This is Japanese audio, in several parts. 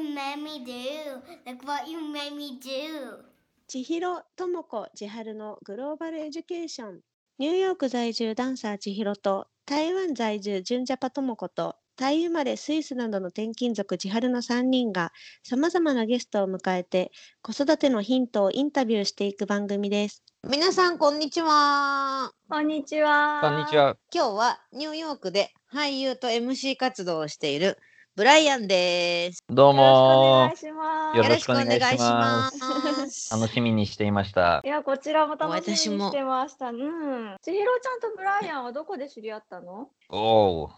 what you made me do? Look what you made me do? 千尋智子千春のグローバルエデュケーションニューヨーク在住ダンサー千尋と台湾在住純ジャパ智子とタイ生まれスイスなどの転勤族千春の3人がさまざまなゲストを迎えて子育てのヒントをインタビューしていく番組です。皆さんこんにちは。こんにちは。こんにち。は。今日はニューヨークで俳優と MC 活動をしているブライアンです。どうもよろしくお願いします。よろしくお願いしますす。楽しみにしていましたい。や、こちらも楽しみに私もしてました。うん。千尋ちゃんとブライアンはどこで知り合ったの？おお。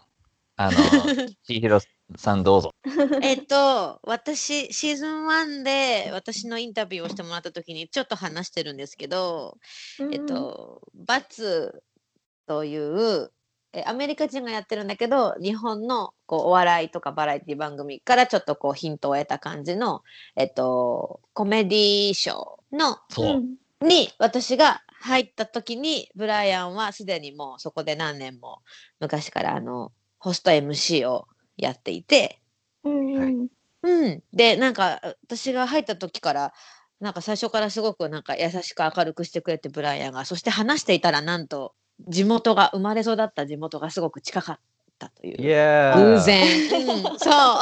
あの、千尋さんどうぞ。えっと、私、シーズン1で私のインタビューをしてもらった時にちょっと話してるんですけど、えっ、と、バツという、えアメリカ人がやってるんだけど、日本のこうお笑いとかバラエティ番組からちょっとこうヒントを得た感じの、えっと、コメディショーのそう。んに私が入った時にブライアンはすでにもうそこで何年も昔からあのホスト MC をやっていて、うんうん。うん、でなんか私が入った時からなんか最初からすごくなんか優しく明るくしてくれてブライアンがそして話していたらなんと地元が生まれ育った地元がすごく近かったという。偶然、うん、そう。さ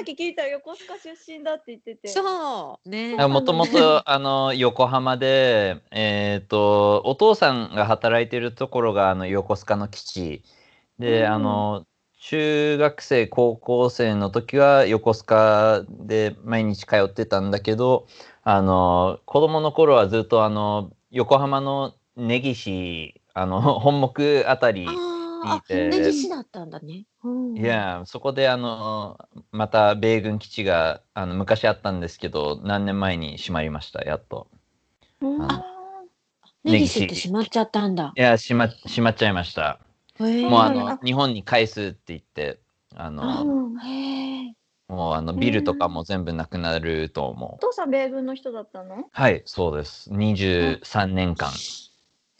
っき聞いたら横須賀出身だって言ってて。そう。ね。もともとあの横浜で、えっ、とお父さんが働いてるところがあの横須賀の基地。で、うん。あの中学生高校生の時は横須賀で毎日通ってたんだけどあの子供の頃はずっとあの横浜の根岸あの 本木あたりあーあいて。根岸だったんだね、うん、いやそこであのまた米軍基地があの昔あったんですけど何年前に閉まりましたやっと。うん。あ根岸って閉まっちゃったんだ。いや閉ま閉まっちゃいました。もうあの日本に返すって言ってああのもうあのビルとかも全部なくなると思う。お父さん米軍の人だったの？はいそうです。23年間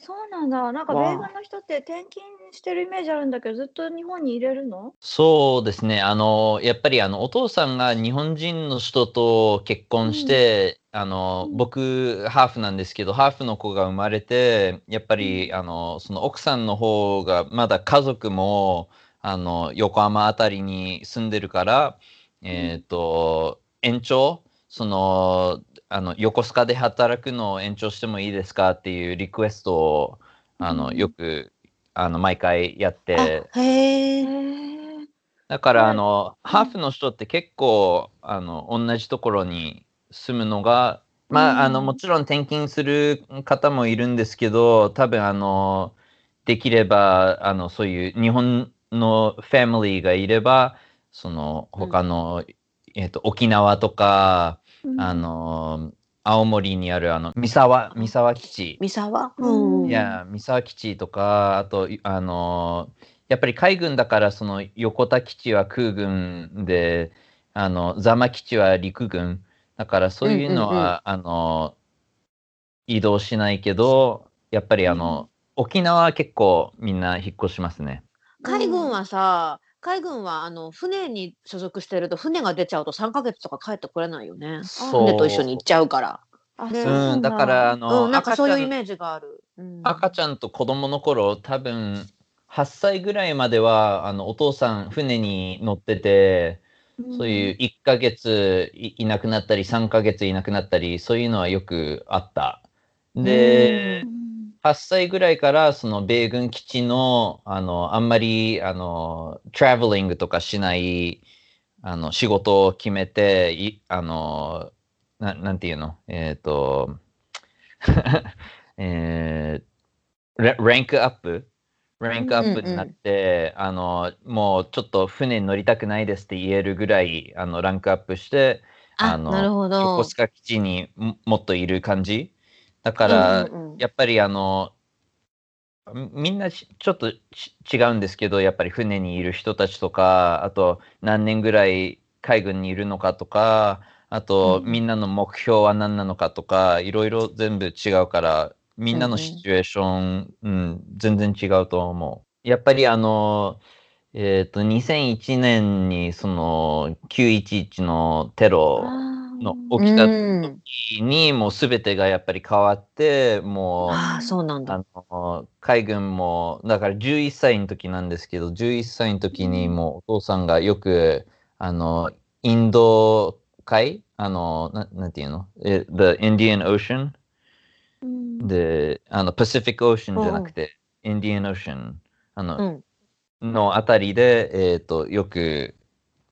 そうなんだ。なんか米軍の人って転勤してるイメージあるんだけど、ずっと日本に入れるの？そうですね。あの、やっぱりあの、お父さんが日本人の人と結婚して、あの、うん。僕、ハーフなんですけど、ハーフの子が生まれて、やっぱり、あの、その奥さんの方が、まだ家族も、あの、横浜あたりに住んでるから、えっと、延長、その、あの、横須賀で働くのを延長してもいいですかっていうリクエストを、あの、うん。よく、あの、毎回やって。だから、はい。あの、ハーフの人って結構、あの、同じところに住むのが、まあ、あの、うんもちろん転勤する方もいるんですけど、多分、あの、できれば、あの、そういう日本のファミリーがいれば、その、他の、えっと、沖縄とか、あの、青森にある、あの、三沢、三沢基地。三沢？うんいや、三沢基地とか、あと、いあのやっぱり海軍だから、その横田基地は空軍で、あの座間基地は陸軍。だからそういうのは、あの移動しないけど、やっぱりあの、沖縄は結構みんな引っ越しますね。海軍はさ海軍はあの船に所属してると船が出ちゃうと3ヶ月とか帰ってこれないよね。船と一緒に行っちゃうから。あ、ねそうんん、だ。からあの、うんなんかそういうイメージがある、うん。赤ちゃんと子供の頃、多分8歳ぐらいまでは、あのお父さん船に乗ってて、そういう1ヶ月いいなくなったり、3ヶ月いなくなったり、そういうのはよくあった。でう、ん8歳ぐらいから、その米軍基地の、あの、あんまり、あの、トラベリングとかしない、あの、仕事を決めて、いあの、ななんていうの？えっ、と、えー、ラランクアップランクアップになって、あの、もうちょっと船に乗りたくないですって言えるぐらい、あの、ランクアップして、あのなるほど。横須賀基地にももっといる感じ？だから、うんうんうん。やっぱりあの、みみんなしちょっとち違うんですけど、やっぱり船にいる人たちとか、あと何年ぐらい海軍にいるのかとか、あとうんみんなの目標は何なのかとか、いろいろ全部違うから、みんなのシチュエーション、うん全然違うと思う。やっぱりあの、えっ、と、2001年にその911のテロの起きたうん時にもう全てがやっぱり変わって、もう、ああ、そうなんだ。海軍もだから11歳の時なんですけど11歳の時にもうお父さんがよくあのインド海あのななんていうの？え The Indian Ocean うん。であの Pacific Ocean じゃなくて Indian Ocean あの、のあたりで、えー、とよく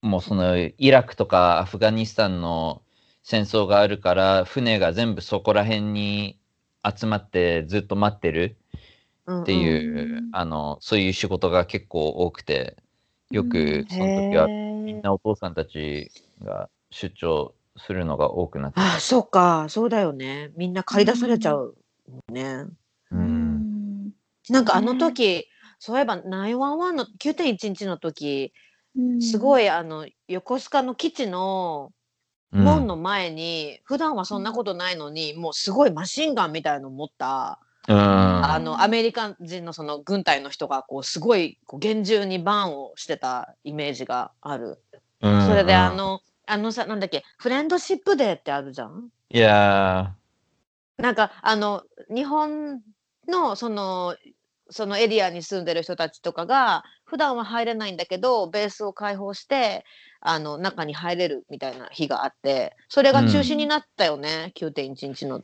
もうそのイラクとかアフガニスタンの戦争があるから船が全部そこら辺に集まってずっと待ってるっていう、うんあのそういう仕事が結構多くてようん。くその時はみんなお父さんたちが出張するのが多くなってああ、そうか、そうだよね。みんな駆り出されちゃうね。うん。なんかあの時、そういえば911の9.11の時、すいごいあの横須賀の基地のうん門の前に、普段はそんなことないのに、もうすごいマシンガンみたいの持った、うん。あのアメリカ人のその軍隊の人がこうすごいこう厳重にバンをしてたイメージがある。うんそれでうん。あの、あのさなんだっけフレンドシップデーってあるじゃん？いやなんかあの日本のそのそのエリアに住んでる人たちとかが普段は入れないんだけどベースを開放してあの中に入れるみたいな日があってそれが中止になったよね、9.11のー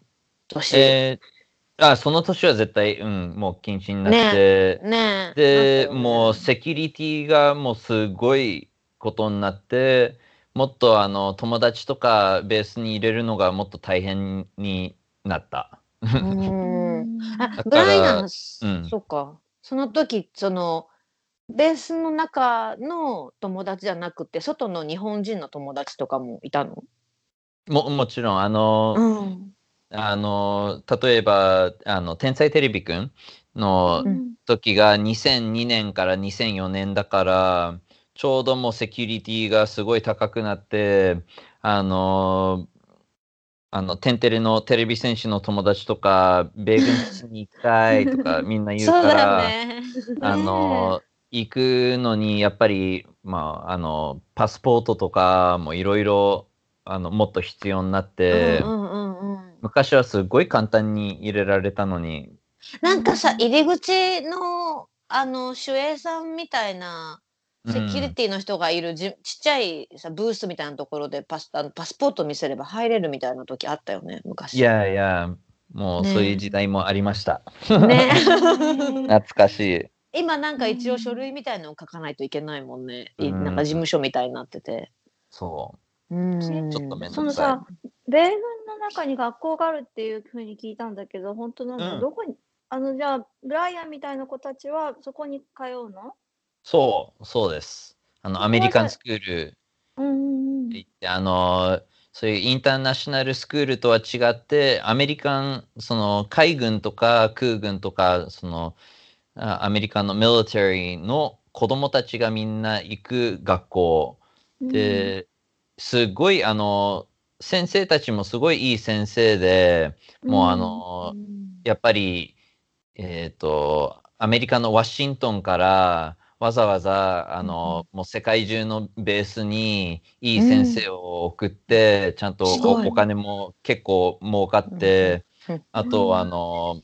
年。えーあその年は絶対、うん、もう禁止になって、ねえで、ね。もうセキュリティがもうすごいことになって、もっとあの友達とかベースに入れるのがもっと大変になった。うん。あ ブライアン、うん。そっか。その時そのベースの中の友達じゃなくて外の日本人の友達とかもいたの、ももちろん、あの、ん。あの例えばあの天才テレビくんのうん。時が2002年から2004年だからちょうどもうセキュリティがすごい高くなってあのあのテンテレのテレビ戦士の友達とか米軍基地に行きたいとかみんな言うか そうだよら、ね。あの行くのにやっぱり、まあ、あのパスポートとかもいろいろあのもっと必要になって。うんうんうんうん昔はすごい簡単に入れられたのに、なんかさ入り口のあの守衛さんみたいなセキュリティの人がいるじ、ちっちゃいさブースみたいなところでパスあのパスポート見せれば入れるみたいな時あったよね昔。いやいや、もうねそういう時代もありました。ね 懐かしい。今なんか一応書類みたいのを書かないといけないもんね。いうん。なんか事務所みたいになってて。そう。ん。う、ちょっとめんそのどくささ、米軍の中に学校があるっていうふうに聞いたんだけど、本当なの、うん。どこに、あの、じゃあ、ブライアンみたいな子たちはそこに通うの？い。そう、そうです。あの、アメリカンスクール。うんうんって言って、あの、そういうインターナショナルスクールとは違って、アメリカン、その海軍とか空軍とか、そのあアメリカのミリタリーの子供たちがみんな行く学校。うん。で、すごい、あの、先生たちもすごいいい先生で、もうあの、やっぱり、えっ、と、アメリカのワシントンからわざわざ、あの、もう世界中のベースにいい先生を送って、ちゃんとおお金も結構儲かって、うん。あと、あの、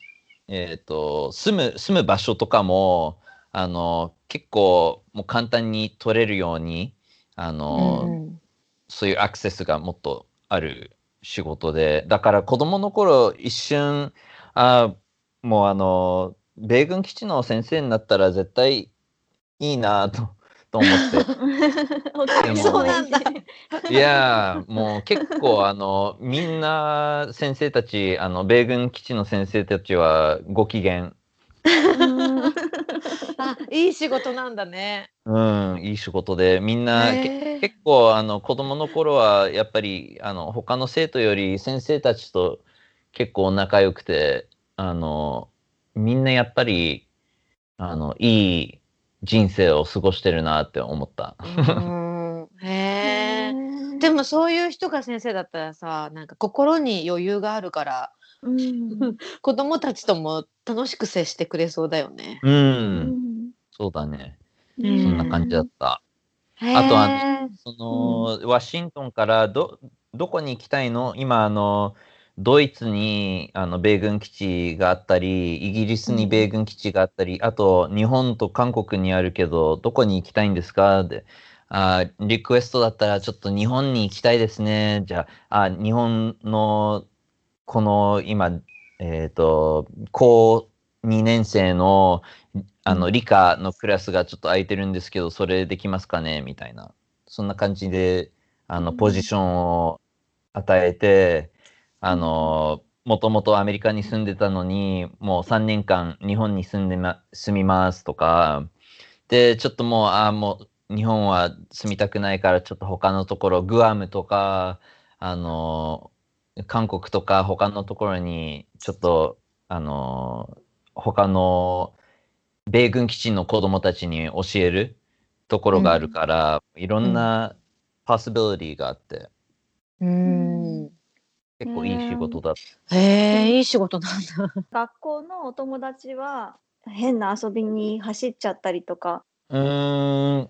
えっ、と、住む、住む場所とかも、あの、結構もう簡単に取れるように、あの、うんうん。そういうアクセスがもっとある仕事で、だから子供の頃一瞬、あもうあの、米軍基地の先生になったら絶対いいなとと思って。そうなんだ。いやーもう結構あの、みんな先生たち、あの、米軍基地の先生たちはご機嫌。あいい仕事なんだね。うん、いい仕事で、みんな、結構あの子供の頃はやっぱりあの他の生徒より先生たちと結構仲良くてあのみんなやっぱりあのいい人生を過ごしてるなって思った。うんへえ。でもそういう人が先生だったらさなんか心に余裕があるからうん子供たちとも楽しく接してくれそうだよね。う、うんんそうだね。そんな感じだった。あとあその、ワシントンからどどこに行きたいの？今あのドイツにあの米軍基地があったりイギリスに米軍基地があったり、あと日本と韓国にあるけどどこに行きたいんですか？であリクエストだったらちょっと日本に行きたいですね。じゃああ日本のこの今えっ、と高2年生のあの理科のクラスがちょっと空いてるんですけどそれできますかね？みたいな。そんな感じであのポジションを与えて、あのもともとアメリカに住んでたのにもう3年間日本に住んで、ま、住みますとかでちょっともうあもう日本は住みたくないからちょっと他のところグアムとかあの韓国とか他のところにちょっとあの他の米軍基地の子供たちに教えるところがあるから、いろんなパスビリティがあって、うん。結構いい仕事だ。へえ、いい仕事なんだ。学校のお友達は変な遊びに走っちゃったりとか。うーん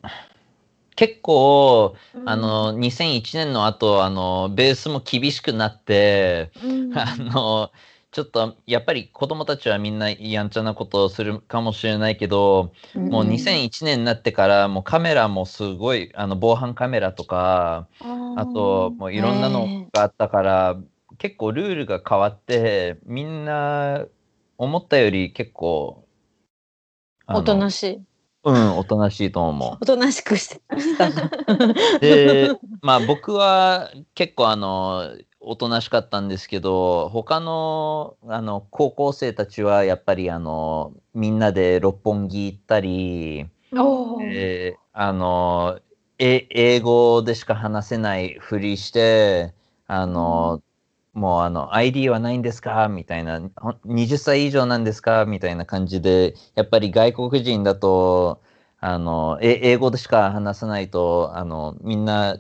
結構あ、の2001年の後あのベースも厳しくなって、うん あのちょっとやっぱり子供たちはみんなやんちゃなことをするかもしれないけど、もう2001年になってからもうカメラもすごいあの防犯カメラとかあともういろんなのがあったから結構ルールが変わってみんな思ったより結構おとなしい。うんおとなしいと思う。おとなしくして。でまあ僕は結構あのおとなしかったんですけど他のあの高校生たちはやっぱりあのみんなで六本木行ったり、えーあのえ英語でしか話せないふりしてあの、もうあの ID はないんですか？みたいなほん20歳以上なんですか？みたいな感じでやっぱり外国人だとあのえ英語でしか話さないとあのみんな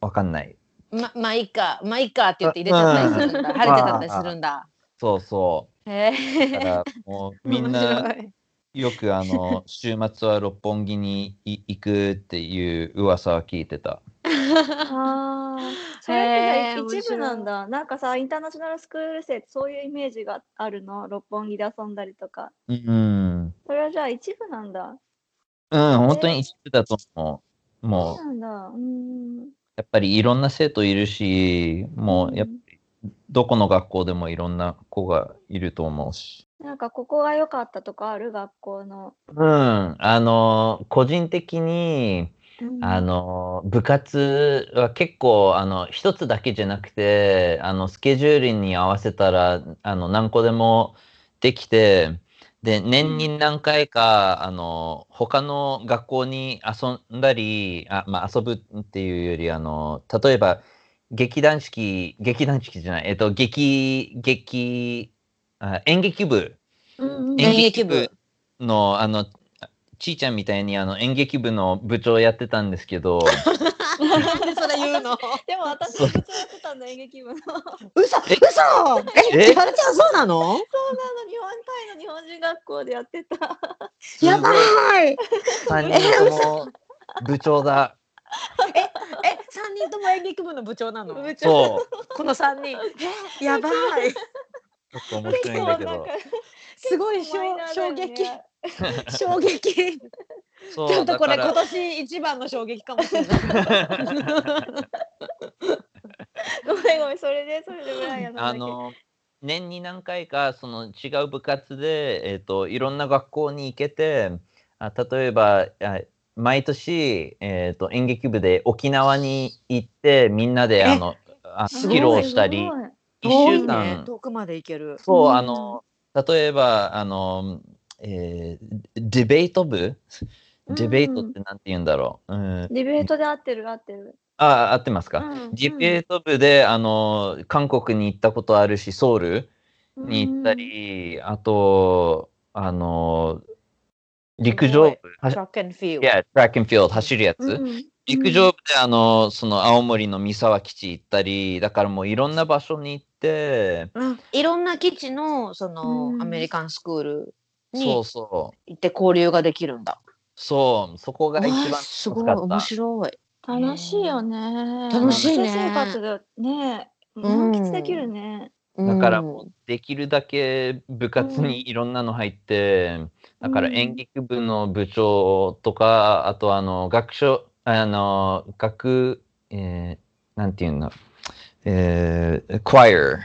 わかんないま、まあいいか、まあいいかって言って入れちゃったりするんだ。うん晴れてたりするんだ。そうそへうだかえ。らもうみんなよくあの週末は六本木にい行くっていう噂は聞いてた。ああ、それって一部なんだ。なんかさ、インターナショナルスクール生ってそういうイメージがあるの？六本木で遊んだりとか。うんそれはじゃあ一部なんだ。うん、本当に一部だと思う。もうそうなんだ。うん。やっぱりいろんな生徒いるし、もうやっぱりどこの学校でもいろんな子がいると思うし。なんかここが良かったとかある？学校の。うん、あの、個人的に、うんあの、部活は結構、あの、一つだけじゃなくて、あの、スケジュールに合わせたら、あの、何個でもできて、で、年に何回か、あの、他の学校に遊んだり、あ、まあ、遊ぶっていうより、あの、例えば、劇団四季、劇団四季じゃない、えっと、劇、劇、あ演劇部、演劇部の、あの、ちいちゃんみたいにあの演劇部の部長やってたんですけど、なんでそれ言うの？でも私そう部長やってたんだ演劇部の。そうなの嘘嘘え、え千春ちゃんそうなの日本タイの日本人学校でやってた。やばい3人とも部長だ。え、三人とも演劇部の部長なの？部長そう。この三人。え、やばい。ちょっと面白いんだけど。すごい衝撃。衝撃。ちょっとこれ今年一番の衝撃かもしれない。ごめんごめんそれでそれでブライアあの年に何回かその違う部活で、えー、といろんな学校に行けてあ例えばあ毎年、えー、と演劇部で沖縄に行ってみんなであのあ披露したりすごい一遠い。週間、ね。遠くまで行ける。そう、うん。あの例えばあの、えーディベート部？ディベートってなんて言うんだろう、うん、ディベートで合ってる合ってる。あ合ってますか、うんディベート部であの韓国に行ったことあるしソウルに行ったり、あとあの陸上部はトラックンフィールい。や、トラックンフィールド走るやつ、うんうん。陸上部であのその青森の三沢基地行ったりだからもういろんな場所に行ってうん。いろんな基地のそのうん。アメリカンスクールそにうそう。行って交流ができるんだ。そう、そこが一番すごい。面白い。楽しいよね。楽しいね。学生生活でね、満喫できるね。だからうんもうできるだけ部活にいろんなの入って、だからうん。演劇部の部長とか、あとあの学所、あの学、えー、なんていうの、えー、choir、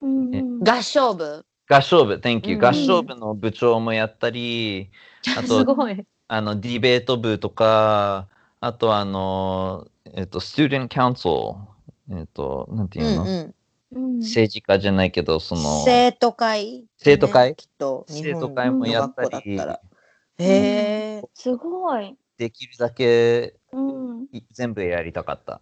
うん。うん合唱部。合唱部、Thank you、うん合唱部の部長もやったり、あと すごい。あのディベート部とか、あとあの、えっと、student council、えっと、なんてういうの、んうんうん政治家じゃないけど、その、生徒会。生徒会？ねきっと生徒会もやったり、たらへえ。すごい。できるだけうん。い全部やりたかった。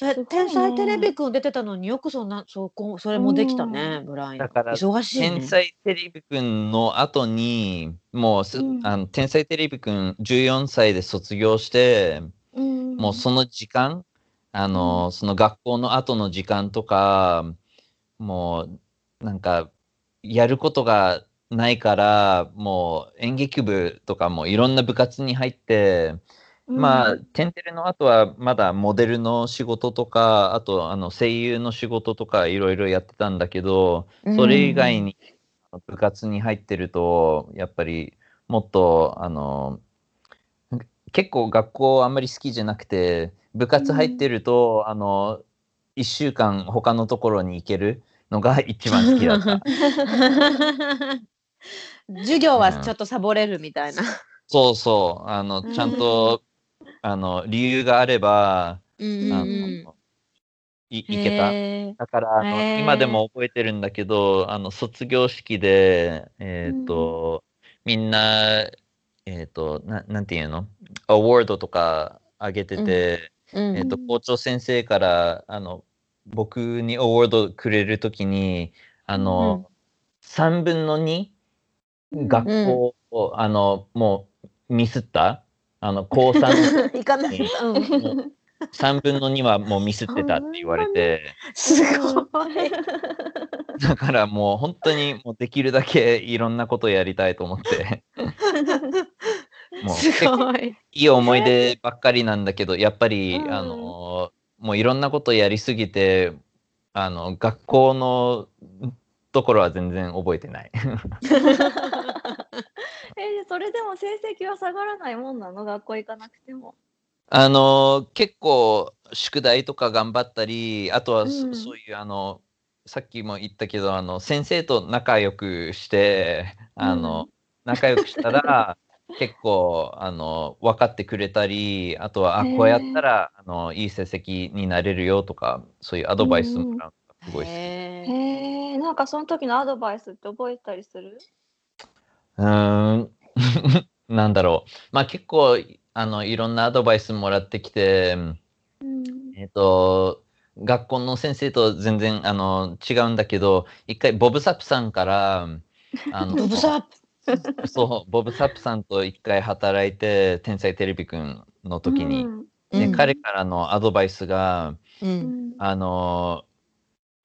じゃ天才テレビくん出てたのによくそんなそこそれもできたね、ブライアン。だから忙しいね。天才テレビくんの後に、もうす、うん。あの天才テレビくん14歳で卒業して、うん。もうその時間、あの、その学校の後の時間とか、もうなんかやることがないから、もう演劇部とかもいろんな部活に入って、まあ、テンテレの後はまだモデルの仕事とか、あとあの声優の仕事とかいろいろやってたんだけど、それ以外に部活に入ってると、やっぱりもっと、あの、結構学校あんまり好きじゃなくて、部活入ってると、あの、1週間他のところに行けるのが一番好きだった。授業はちょっとサボれるみたいな。そうそう、あの、ちゃんと、あの、理由があれば、うんあの、うん。いいけた。だからあの、今でも覚えてるんだけど、あの卒業式で、えっ、と、みんな、えっ、とな、なんていうの？アワードとかあげてて、うん。えっ、と、校長先生から、あの、僕にアワードくれるときに、あの、3分の2、学校を、あの、もうミスった？あの、高3、行かない。うん3分の2はもうミスってたって言われて、すごい。だからもう本当にもうできるだけいろんなことやりたいと思って、もうすごい。いい思い出ばっかりなんだけど、やっぱり、うんあの、もういろんなことやりすぎて、あの、学校のところは全然覚えてない。えそれでも成績は下がらないもんなの？学校行かなくても。あの、結構宿題とか頑張ったり、あとはそ,、うんそういうあの、さっきも言ったけど、あの、先生と仲良くして、あの、仲良くしたら、結構、あの、分かってくれたり、あとは、あ、こうやったら、あの、いい成績になれるよとか、そういうアドバイスもらうのがすごい好き。へーなんかその時のアドバイスって覚えてたりする？うーん、なんだろう。まあ結構、あの、いろんなアドバイスもらってきて、うん。えっと、学校の先生と全然あの違うんだけど、一回ボブ・サップさんから、あの ボブサップ。そう、ボブ・サップさんと一回働いて、天才テレビくんの時に、うん。でうん。彼からのアドバイスが、う。うん。んあの、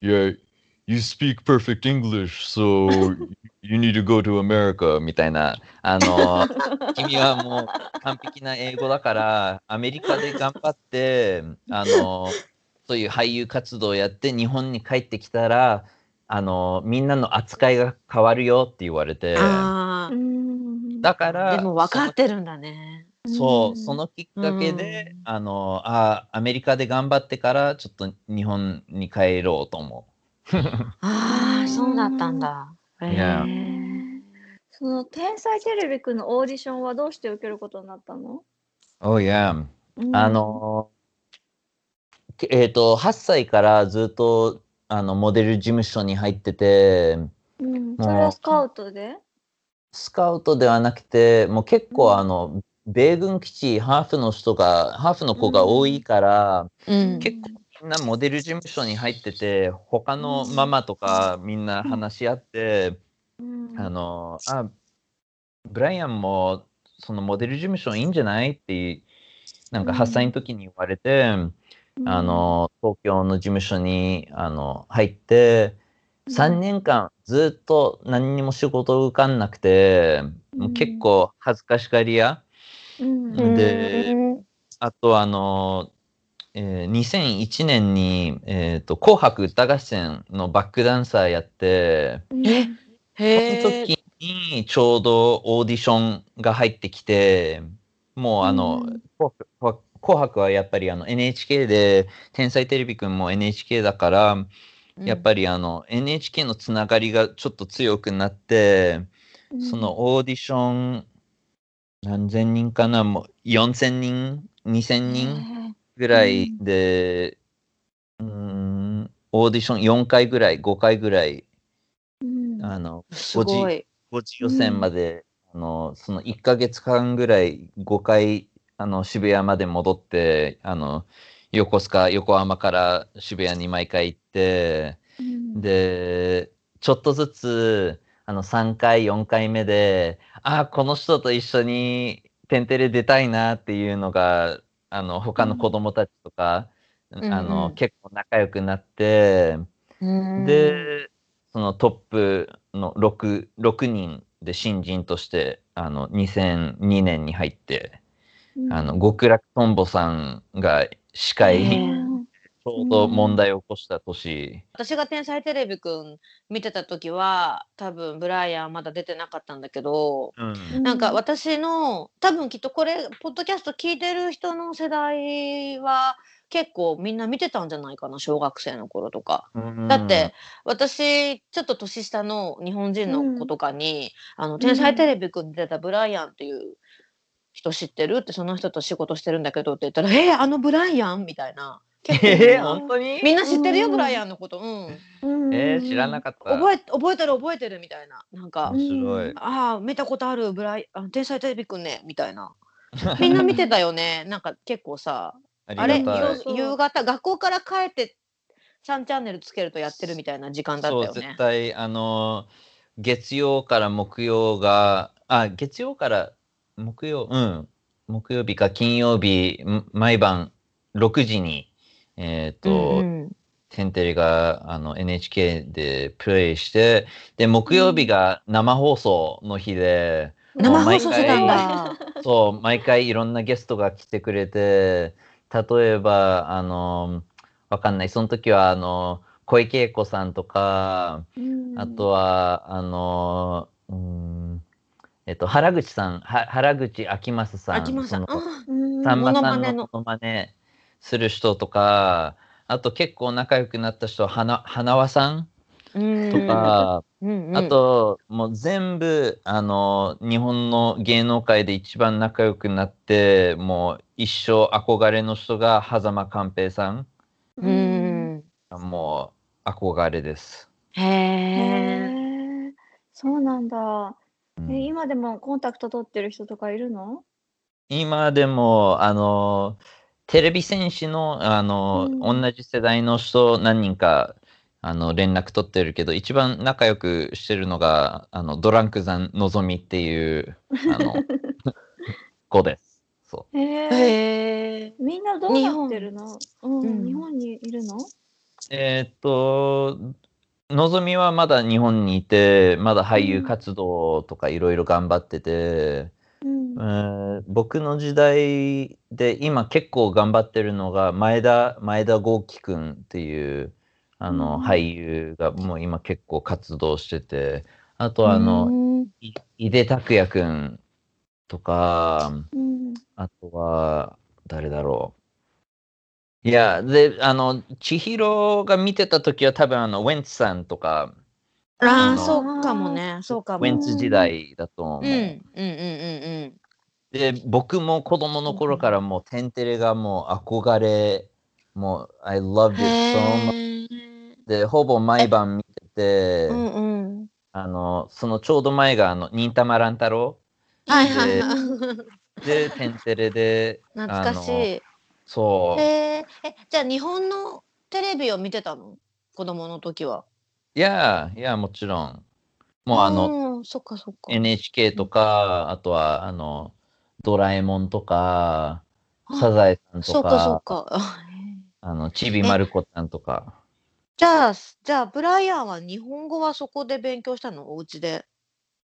Yeah, you speak perfect English, so you need to go to America みたいな、あの、君はもう完璧な英語だから、アメリカで頑張って、あの、そういう俳優活動をやって、日本に帰ってきたら、あの、みんなの扱いが変わるよって言われて、だから、あ。でも分かってるんだね。そうう、んそのきっかけで、うんあの、あ、アメリカで頑張ってから、ちょっと日本に帰ろうと思う。ああ、そうだったんだ。へいや。ーその天才テレビくんのオーディションはどうして受けることになったの、Oh yeah. うん。あの、けえっ、と、8歳からずっとあのモデル事務所に入ってて、うん、それはスカウトで？スカウトではなくて、もう結構、うん。あの、米軍基地、ハーフの人が、ハーフの子が多いから、うん。結構みんなモデル事務所に入ってて、他のママとかみんな話し合って、うん。あの、あ、ブライアンもそのモデル事務所いいんじゃないって、なんかうん8歳の時に言われて、うん。あの、東京の事務所にあの入って、3年間ずっと何にも仕事受かんなくて、もう結構恥ずかしがり屋。うん。うんであとあの、えー2001年に、えーと「紅白歌合戦」のバックダンサーやってえそ。の時にちょうどオーディションが入ってきてもうあの、うん。紅白紅白はやっぱりあの NHK で「天才テレビくん」も NHK だから、やっぱりあの NHK のつながりがちょっと強くなって、そのオーディション何千人かなもう4000人2000人ぐらいで、うーん、オーディション4回ぐらい5回ぐらいうん。あのすごい。5次予選まで、あのその1ヶ月間ぐらい5回あの渋谷まで戻ってあの横須賀横浜から渋谷に毎回行ってうん。でちょっとずつあの3回4回目であーこの人と一緒に「天てれ」出たいなっていうのがあの他の子供たちとか、んあのうん結構仲良くなって。うん。で、そのトップの 6, 6人で新人としてあの2002年に入って、あの極楽とんぼさんが司会、へちーょうど問題を起こした年、私が「天才テレビくん」見てた時は多分ブライアンまだ出てなかったんだけど、うんなんか私の多分きっとこれポッドキャスト聞いてる人の世代は結構みんな見てたんじゃないかな小学生の頃とか。だって、私ちょっと年下の日本人の子とかに「あの天才テレビくん」に出たブライアンっていう人知ってる？ってその人と仕事してるんだけどって言ったら「えー、あのブライアン?」みたいな。えー、な本当に？みんな知ってるよ、うんブライアンのこと。うん。えー、知らなかった。覚え覚えてる覚えてるみたいな。なんか、面白い。ああ見たことあるブライあの天才テレビくんねみたいな。みんな見てたよね。なんか結構さ、ああれ夕夕方学校から帰って3チャンネルつけるとやってるみたいな時間だったそうよね絶。対あの月曜から木曜があ月曜から木曜うん木曜日か金曜日ん毎晩6時にえっ、と、うんうん。天てれがあの NHK でプレイしてで木曜日が生放送の日で、生放毎送してたん回だ。そう毎回いろんなゲストが来てくれて例えばあのわかんない。その時はあの小池栄子さんとかあとはあのうんえっと原口さんは原口あきますさんさん。まさんの。モノマネする人とかあと結構仲良くなった人は花花輪さんうんとか、うんうんあともう全部あの日本の芸能界で一番仲良くなってもう一生憧れの人が狭間寛平さんうんもう憧れです。へへえ。えそうなんだ。うんえ今でもコンタクト取ってる人とかいるの？今でもあのテレビ戦士のあの、うん同じ世代の人何人かあの連絡取ってるけど一番仲良くしてるのがあのドランクザンのぞみっていうあの 子です。そへえ。へえ。みんなどうなってるの？うん、うん日本にいるの？うえーっとのぞみはまだ日本にいてまだ俳優活動とかいろいろ頑張ってて、僕の時代で今結構頑張ってるのが前田前田豪輝くんっていうあの、うん俳優がもう今結構活動しててあとあの、うんい井出拓也くんとかうんあとは誰だろういやであの千尋が見てた時は多分あのウェンツさんとかああ、そうかもね。そうかも。ウェンツ時代だと思う。うんうんうんうんで僕も子供の頃からもう「テンテレ」がもう憧れもう「I うん。loved it so へ much え。」でほぼ毎晩見てて、うんうん。あのそのちょうど前があの忍たま乱太郎はいはいはい。で「テンテレで」懐かしい。そうへえ。え、じゃあ日本のテレビを見てたの？子供の時は。いやいやもちろんもうあのの、そっかそっか。NHK とかあとはあのドラえもんとかあサザエさんとそうかそうかか。あのちびまる子ちゃんとかじゃあ、じゃあ、ブライアンは日本語はそこで勉強したの？お家で。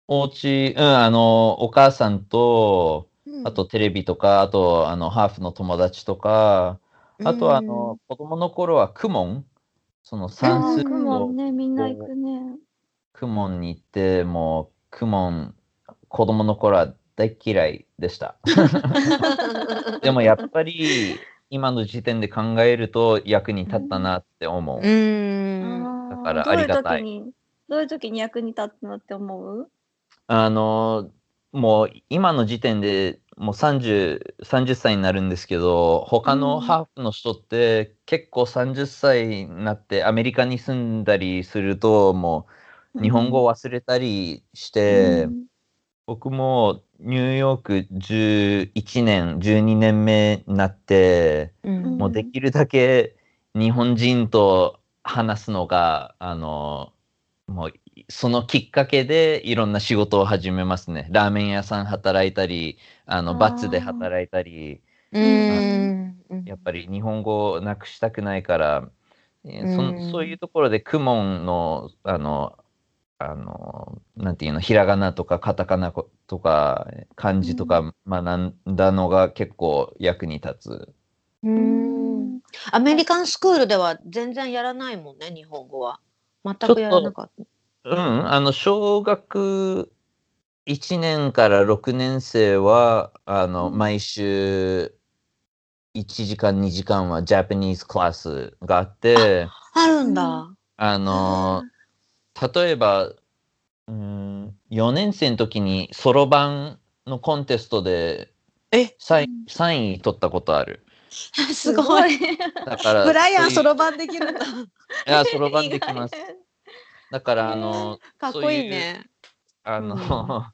お家うんあのお母さんとうあとテレビとか、あとあのハーフの友達とか、あとはあの子供の頃はクモン、そのあ算数ンね、みんな行くね。クモンに行って、もうクモン、子供の頃は大嫌いでした。でもやっぱり今の時点で考えると役に立ったなって思う。うん。だからありがたいどういう時に役に立つのって思う？あの、もう今の時点でもう30、30歳になるんですけど、他のうんハーフの人って結構30歳になってアメリカに住んだりすると、もう日本語を忘れたりして、うん僕もニューヨーク11年、12年目になって、うん。もうできるだけ日本人と話すのが、あの、もうそのきっかけでいろんな仕事を始めますね。ラーメン屋さん働いたり、あのバツで働いたり、うん。やっぱり日本語をなくしたくないから、うん。そういうところでクモンの、あの、あの、なんていうの、ひらがなとかカタカナとか漢字とか学んだのが結構役に立つ。うん。アメリカンスクールでは全然やらないもんね、日本語は。全くやらなかった。うん、あの、小学1年から6年生は、あの、毎週1時間、2時間はジャパニーズクラスがあって、あるんだ。あの、例えば、うん、4年生の時にそろばんのコンテストでえ、3位 ,3 位取ったことある。すごい。だから、ブライアンそろばんできるんだ。いや、そろばんできます。だから、あの、かっこいいね。あの、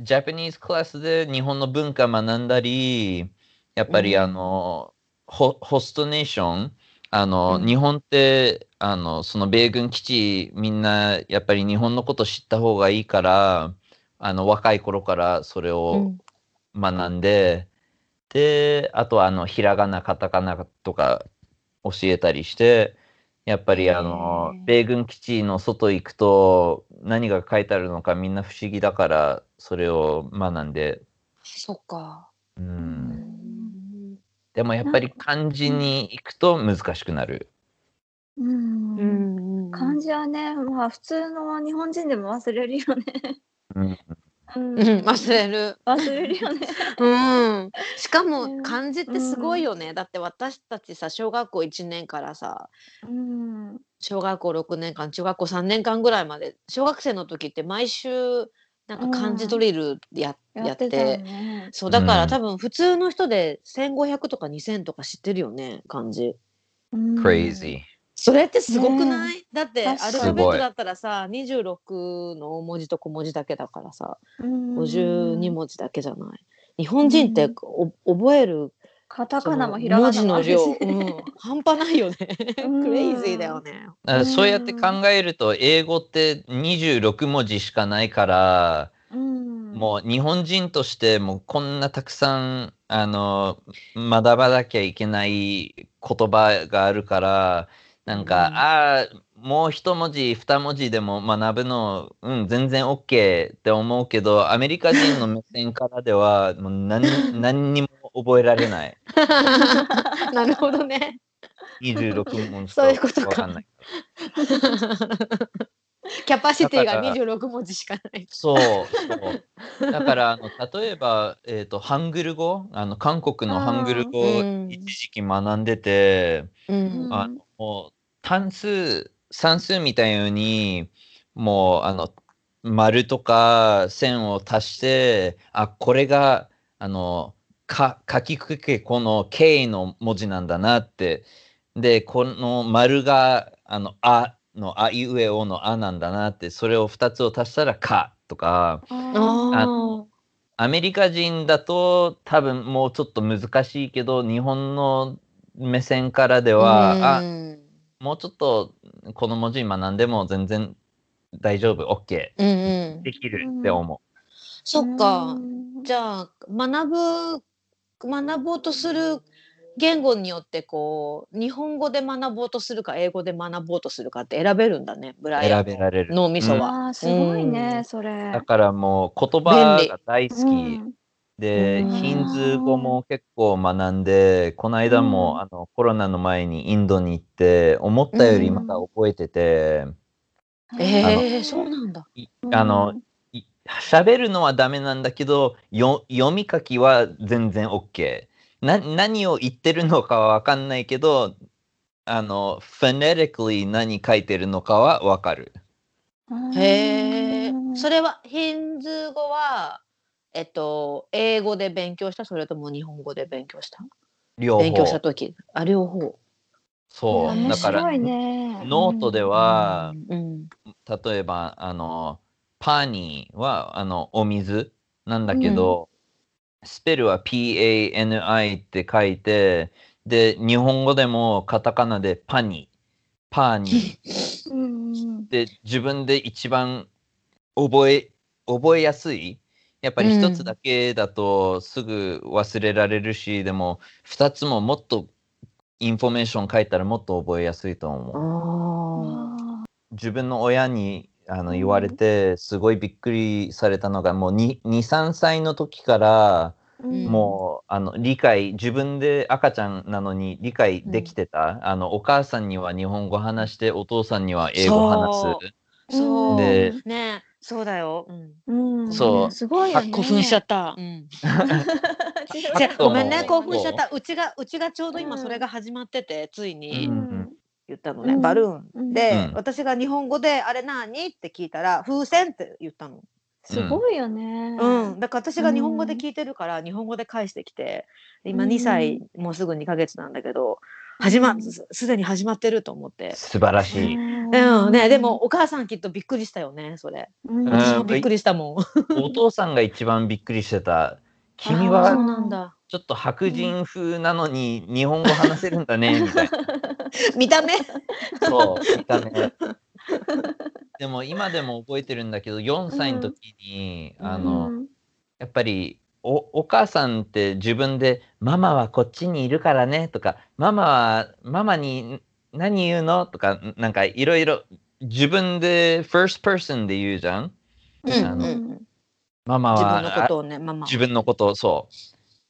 ジャパニーズクラスで日本の文化学んだり、やっぱりうんあの、ホホストネーション、あの、うん。日本って、あの、その米軍基地、みんなやっぱり日本のこと知った方がいいから、あの、若い頃からそれうをん。学んで、で、あとはあの、ひらがな、カタカナとか教えたりして、やっぱりあの米軍基地の外行くと何が書いてあるのかみんな不思議だから、それを学んで、そっか。う。うんんでもやっぱり漢字に行くと難しくなる。うんうん漢字はね、まあ普通の日本人でも忘れるよね。うん。うんうん、忘れる。忘れるよね。うん。しかねも漢字ってすごいよね。だって私たちさ、小学校1年からさ、うん。小学校6年間、中学校3年間ぐらいまで、小学生の時って毎週、なんか漢字ドリルや,、やっやってね。そうだから、うん。多分普通の人で1500とか2000とか知ってるよね漢字。うん。Crazy。それってすごくない、だってアルファベットだったらさ26の大文字と小文字だけだからさうん。52文字だけじゃない？日本人ってお覚えるカタカナもひらが文字の量、うん、半端ないよね。うん。クレイジーだよね。だからそうやって考えると、英語って26文字しかないから、うん。もう日本人としてもうこんなたくさんあの学ばなきゃいけない言葉があるからなんか、うん。ああもう一文字二文字でも学ぶのうん全然 OK って思うけどアメリカ人の目線からではもう何 何にも覚えられない。なるほどね。26文字そういうことか。わかんないキャパシティがだから26文字しかない。そうそう。だからあの例えば、えー、とハングル語？あの韓国のハングル語をうん。一時期学んでて、うん。あの単数算数みたいにもうあの丸とか線を足してあこれがあのか書きくけこの K の文字なんだなって。でこの丸があのあのあいうえおのあなんだなって。それを2つを足したらかとか。アメリカ人だと多分もうちょっと難しいけど日本の目線からでは、あうん。もうちょっとこの文字学んでも全然大丈夫 OK うんうん。できるって思そっか。うん。じゃあ学ぶ学ぼうとする言語によってこう日本語で学ぼうとするか英語で学ぼうとするかって選べるんだねブライアン選べられる脳みそは。すごいね、うんそれ。だからもう言葉が大好き、うんで、ヒンズー語も結構学んで、この間も、あのコロナの前にインドに行って、思ったよりまだ覚えてて、えー、そうなんだ。あの、喋るのはダメなんだけど、よ読み書きは全然 OK。な何を言ってるのかはわかんないけど、あの、phonetically 何書いてるのかはわかる。へえ。それはヒンズー語はえっと英語で勉強した？それとも日本語で勉強した？両方勉強した。時あ両方。そう。面白い、だからね。ノートでは、うん。例えば、あの、パニーは、あの、お水なんだけど、スペルは PANI って書いて、で、日本語でもカタカナでパニー、パーニー。うん。うんで自分で一番覚え、覚えやすい。やっぱり一つだけだとすぐ忘れられるし、でも二つももっとインフォメーション書いたらもっと覚えやすいと思う。あ自分の親にあのうん言われてすごいびっくりされたのがもう23歳の時からうんもうあの理解自分で赤ちゃんなのに理解できてた、あのお母さんには日本語話してお父さんには英語話すーそう。でねそうだよ。うん。うんそうすごいよね。興奮しちゃった。うん。じゃあごめんね興奮しちゃった。うちがうちがちょうど今それが始まっててついにうん言ったのね、うんバルーンで、うん私が日本語であれ何って聞いたら風船って言ったの。すごいよね。うん、だから私が日本語で聞いてるから、日本語で返してきて今うん2歳、もうすぐ2ヶ月なんだけど始ま、すすでに始まってると思って。素晴らしい。うんね、でもお母さんきっとびっくりしたよねそれ。うん、私もびっくりしたもん。お父さんが一番びっくりしてた。君は。ちょっと白人風なのに日本語話せるんだねみたいな。見た目。そう、見た目。でも今でも覚えてるんだけど、4歳の時に、あの、やっぱりおお母さんって自分で「ママはこっちにいるからね」とか「ママはママに何言うの?」とかなんかいろいろ自分で first person で言うじゃん？うんあのうんママは自分のことをねママは自分のことをそう。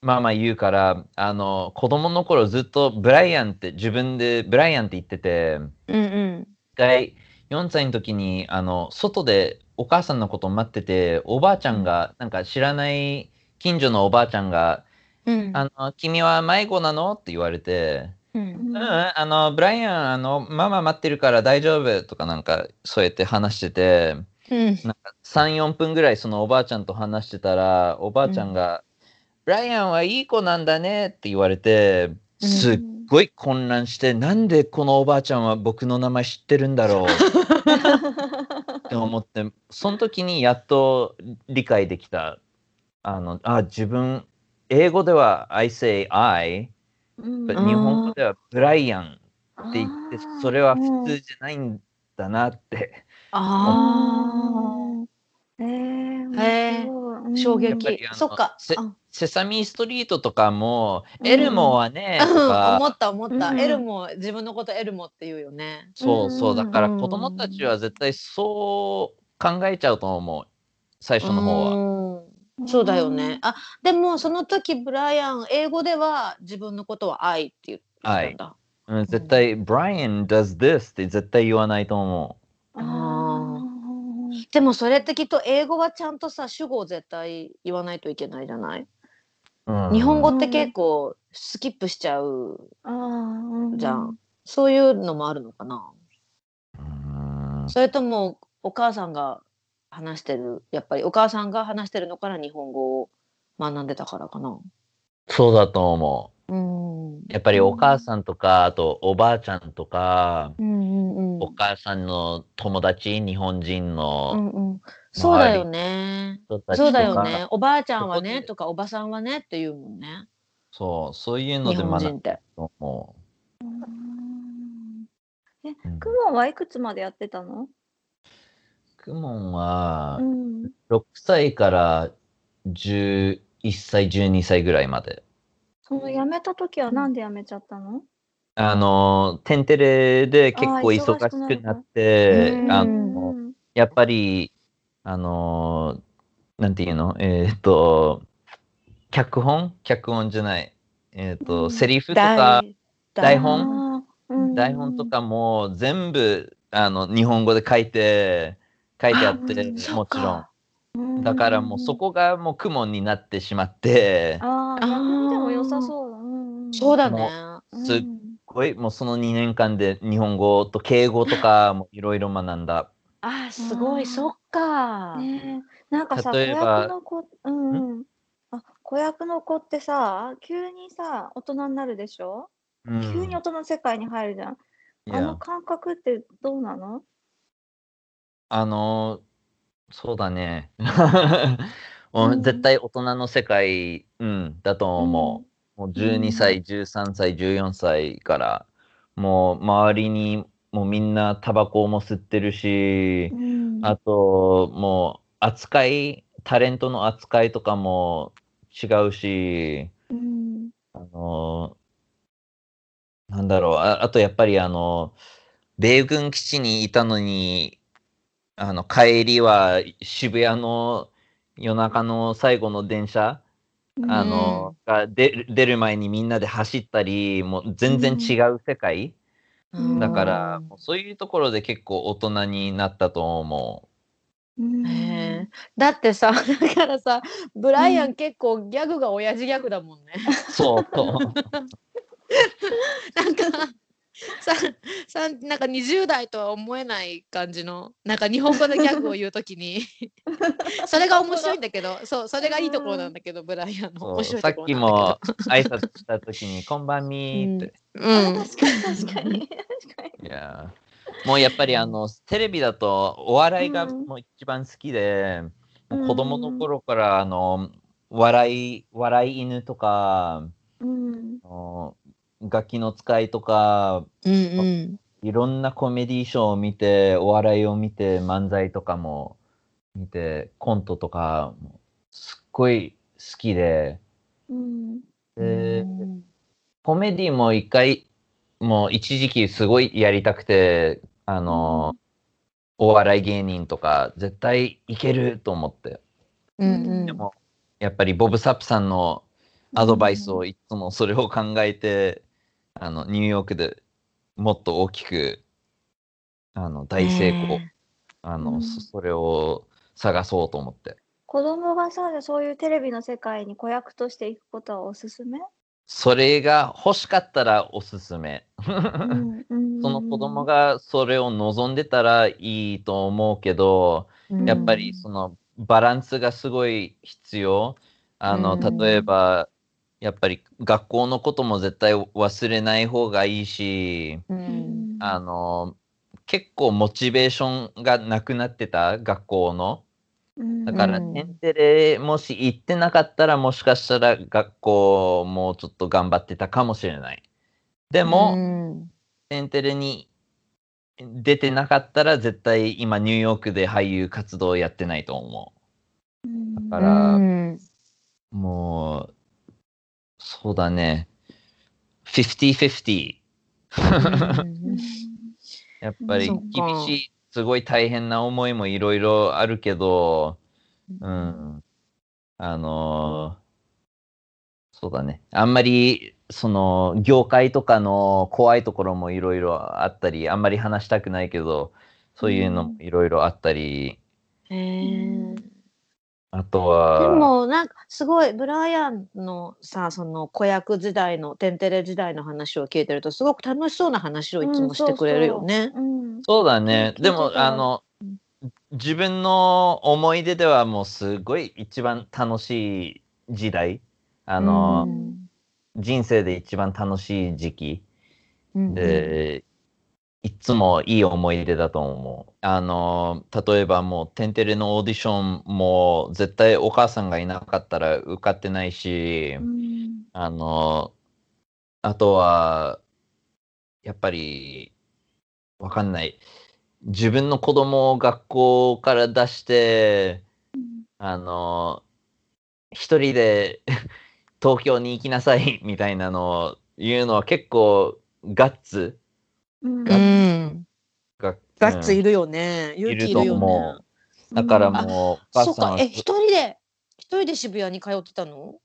ママ言うからあの子供の頃ずっとブライアンって自分でブライアンって言っててうんうん一回4歳の時にあの外でお母さんのことを待ってておばあちゃんがなんか知らない近所のおばあちゃんがうん「あの君は迷子なの?」って言われてう「んうん、あのブライアンあのママ待ってるから大丈夫」とかなんかそうやって話しててうん。34分ぐらいそのおばあちゃんと話してたらおばあちゃんが「ブライアンはいい子なんだね」って言われてうん。すっごい混乱して、なんでこのおばあちゃんは僕の名前知ってるんだろう って思ってその時にやっと理解できた。あのあ自分英語では I say I うん。日本語ではブライアンって言ってそれは普通じゃないんだなってあえー、へー。衝撃。そっか。セサミストリートとかも、うん。エルモはねとうんか思った思った、うん。エルモ自分のことエルモって言うよね。そうそう。だからうん子供たちは絶対そう考えちゃうと思う。最初の方は。はそうだよね。あでもその時ブライアン英語では自分のことは愛って言ってたんだ、うん、絶対、Brian does this って絶対言わないと思あでもそれってきっと英語はちゃんとさ主語を絶対言わないといけないじゃない、う。うん。日本語って結構スキップしちゃうじゃん、そういうのもあるのかな？うん。それともお母さんが話してるやっぱりお母さんが話してるのから日本語を学んでたからかな？そうだと思うん。う。やっぱりお母さんとか、あとおばあちゃんとか、うんうんうん。お母さんの友達、日本人うのんうん。そうだよね。そうだよね。おばあちゃんはねとかおばさんはねって言うもんね。そう、そういうの日で学ぶ本人って。と思えう。うん。クモンはいくつまでやってたの？クモンはうん。6歳から11歳、12歳ぐらいまで。その辞めた時はなんで辞めちゃったの？あの、テンテレで結構忙忙しくなって、うんあうの、ん。やっぱり、あの、なんていうの？えーっと、脚本？脚本じゃない。えっ、と、うん。セリフとか、台本？台本。とかも全部あの日本語で書いて書いてあってうん。そもちろん。うん。だからもうそこがもう苦悶になってしまって。ああ、良さそうだ。うんうんそうだね。うんすっごいもうその2年間で日本語と敬語とかもいろいろ学んだ。あーすごいそっか。ねえ。なんかさ、子役の子、うんうん。あ、子役の子ってさ、急にさ、大人になるでしょ？うん。急に大人の世界に入るじゃん。いあのや感覚ってどうなの？あのそうだね。絶対大人の世界、うん、だと思う、もう12歳、13歳14歳からもう周りにもうみんなタバコも吸ってるし、うん。あと、もう、扱い、タレントの扱いとかも違うし、うん。あの、なんだろう、ああとやっぱりあの、米軍基地にいたのに、あの、帰りは渋谷の夜中の最後の電車、あの、が出る出る前にみんなで走ったり、もう全然違う世界。うんだから、そういうところで結構大人になったと思うだってさ だからさブライアン結構ギャグが親父ギャグだもんね。う。そうそう。なんかさ さなんか20代とは思えない感じのなんか日本語でギャグを言うときに それが面白いんだけどそうそれがいいところなんだけどブライアンの面白いさっきも挨拶した時に「こんばんみ」って。けど。うん確かに確かに。確かに。いやーもうやっぱりあのテレビだとお笑いがうんもう一番好きで、うん子供の頃からあの笑い笑い犬とかうん。あのガキの使いとかうんうん。いろんなコメディーショーを見てお笑いを見て漫才とかも見てコントとかもすっごい好きで。うん。でコメディも一回もう一時期すごいやりたくてあの、お笑い芸人とか絶対いけると思って。うんうん。でもやっぱりボブ・サップさんのアドバイスをいつもそれを考えて、あのニューヨークでもっと大きくあの大成功、ねあのうん。そそれを探そうと思って。子供がさ、そういうテレビの世界に子役として行くことはおすすめ？それが欲しかったらおすすめ。うんうんその子供がそれを望んでたらいいと思うけど、やっぱりそのバランスがすごい必要。あの、うん。例えば、やっぱり学校のことも絶対忘れない方がいいし、ううんんあの、結構モチベーションがなくなってた学校の。うんだから、うんテンテレもし行ってなかったらもしかしたら学校もちょっと頑張ってたかもしれない。でも、うんテンテレに出てなかったら絶対今ニューヨークで俳優活動やってないと思うんだからうんう。もう、そうだね。50-50。うんやっぱり厳しい、すごい大変な思いもいろいろあるけど、うん。あのーそうだね。あんまり、その、業界とかの怖いところもいろいろあったり、あんまり話したくないけど、そういうのもいろいろあったり、へえあとは、でもなんかすごいブライアンのさその子役時代のテンテレ時代の話を聞いてるとすごく楽しそうな話をいつもしてくれるよね。うんそうだね。でもあの、自分の思い出ではもうすごい一番楽しい時代。あの、うん人生で一番楽しい時期。うんで、いつもいい思い出だと思う。あの、例えばもう、テンテレのオーディションも絶対お母さんがいなかったら受かってないし、うんあの、あとは、やっぱり、わかんない。自分の子供を学校から出して、あの、一人で 東京に行きなさいみたいなのを言うのは結構ガッツうん。うんが、ガッツ。うんいるよね。勇気いるよね。だからもう、そうか。え一人で一人で渋谷に通ってたの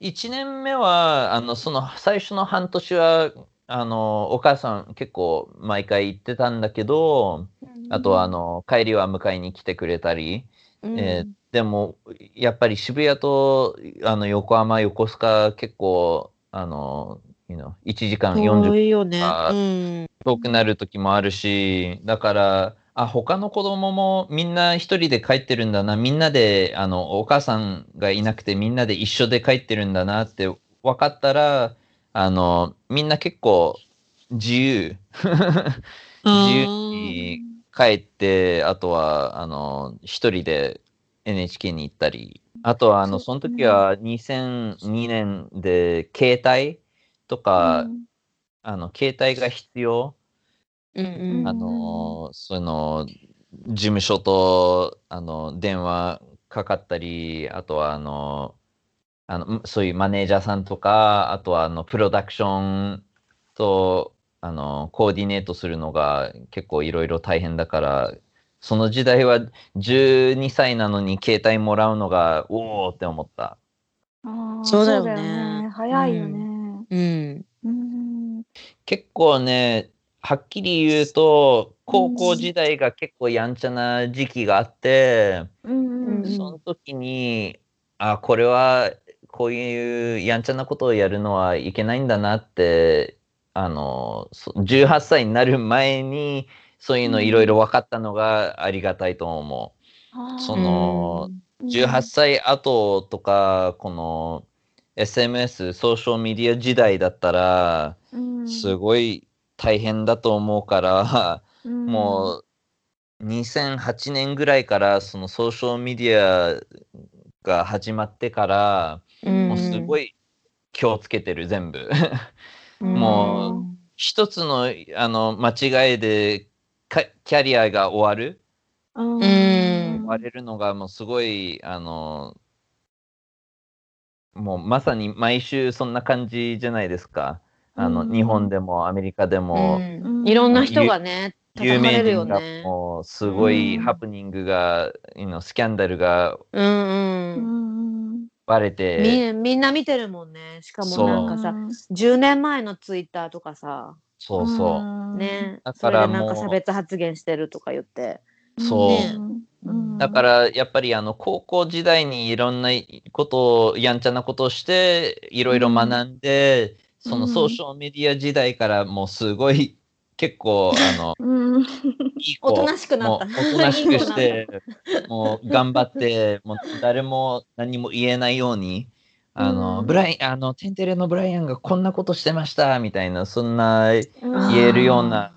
？1年目は、あの、その最初の半年は、あの、お母さん結構毎回行ってたんだけど、あとは、あの、帰りは迎えに来てくれたり、うん。えーでも、やっぱり渋谷と、あの、横浜、横須賀結構、あの、you know 1時間40遠いよね。あうん。遠くなる時もあるし、だから、あ、他の子供もみんな一人で帰ってるんだな、みんなで、あの、お母さんがいなくてみんなで一緒で帰ってるんだなって分かったら、あの、みんな結構自由、自由に帰って、あとは、あの、一人で NHK に行ったり、あとは、あの、その時は2002年で携帯とか、あの、携帯が必要。うんうんあの、その、事務所と、あの、電話かかったり、あとは、あの、あの、そういうマネージャーさんとか、あとは、あの、プロダクションと、あの、コーディネートするのが結構いろいろ大変だから、その時代は12歳なのに携帯もらうのが、おおって思った。そうだよね早いよね。うん。うん。結構ね、はっきり言うと、高校時代が結構やんちゃな時期があって、うんうんその時に、あ、これはこういうやんちゃなことをやるのはいけないんだなって、あの、そ18歳になる前に、そういうのいろいろ分かったのがありがたいと思う。その、18歳後とか、この SMS、ソーシャルメディア時代だったら、すごい大変だと思うから、もう2008年ぐらいからそのソーシャルメディアが始まってから、もうすごい。い気をつけてる全部。うん もう一つのあの間違いでかキャリアが終わるうん、うん終われるのがもうすごいあのもうまさに毎週そんな感じじゃないですか。あのうん日本でもアメリカでも、うんいろんな人がね、有名人がね。もうすごいうんハプニングが、you know スキャンダルがうんううん。んバレて、みみんな見てるもんね。しかもそうなんかさ、10年前のツイッターとかさ、そうそう。ね、だそからもうれでなんか差別発言してるとか言って。そう。ね。だからやっぱりあの高校時代にいろんなことをやんちゃなことをしていろいろ学んで、そのソーシャルメディア時代からもうすごい結構あのうん。いい子おとなしくなった。おとなしくしてもう頑張ってもう誰も何も言えないようにあの、うん。ブライあのテンテレのブライアンがこんなことしてましたみたいなそんなうん。言えるような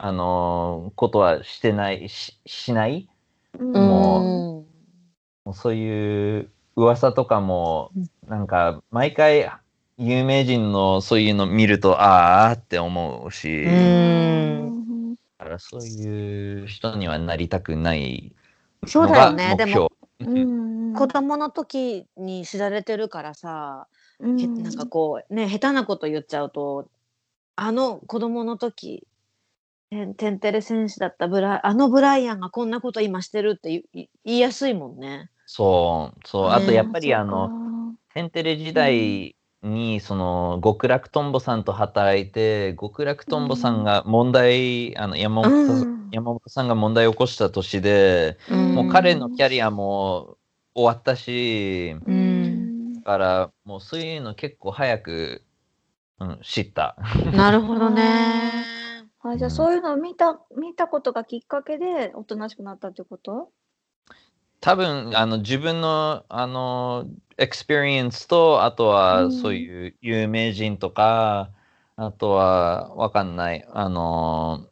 あのことはしてないししない？うん。ももうそういう噂とかもなんか毎回有名人のそういうの見るとああって思うし、うだんからそういう人にはなりたくないそうのがだよね。目標。でもうん。子供の時に知られてるからさ、うん。へなんかこうね下手なこと言っちゃうとあの子供の時テンテンテレ選手だったブラあのブライアンがこんなこと今してるって言いやすいもんね。そうそう。あとねやっぱりあのテンテレ時代にその極楽とんぼさんと働いて極楽とんぼさんが問題、あの山本さんうん。山本さんが問題を起こした年で、うん。もう彼のキャリアも終わったし、うん。だからもうそういうの結構早く、うん、知った。なるほどね。はい、じゃあそういうのを見た見たことがきっかけでおとなしくなったってこと？多分あの自分のあの experience とあとうん。はそういう有名人とか、あとはわかんないあの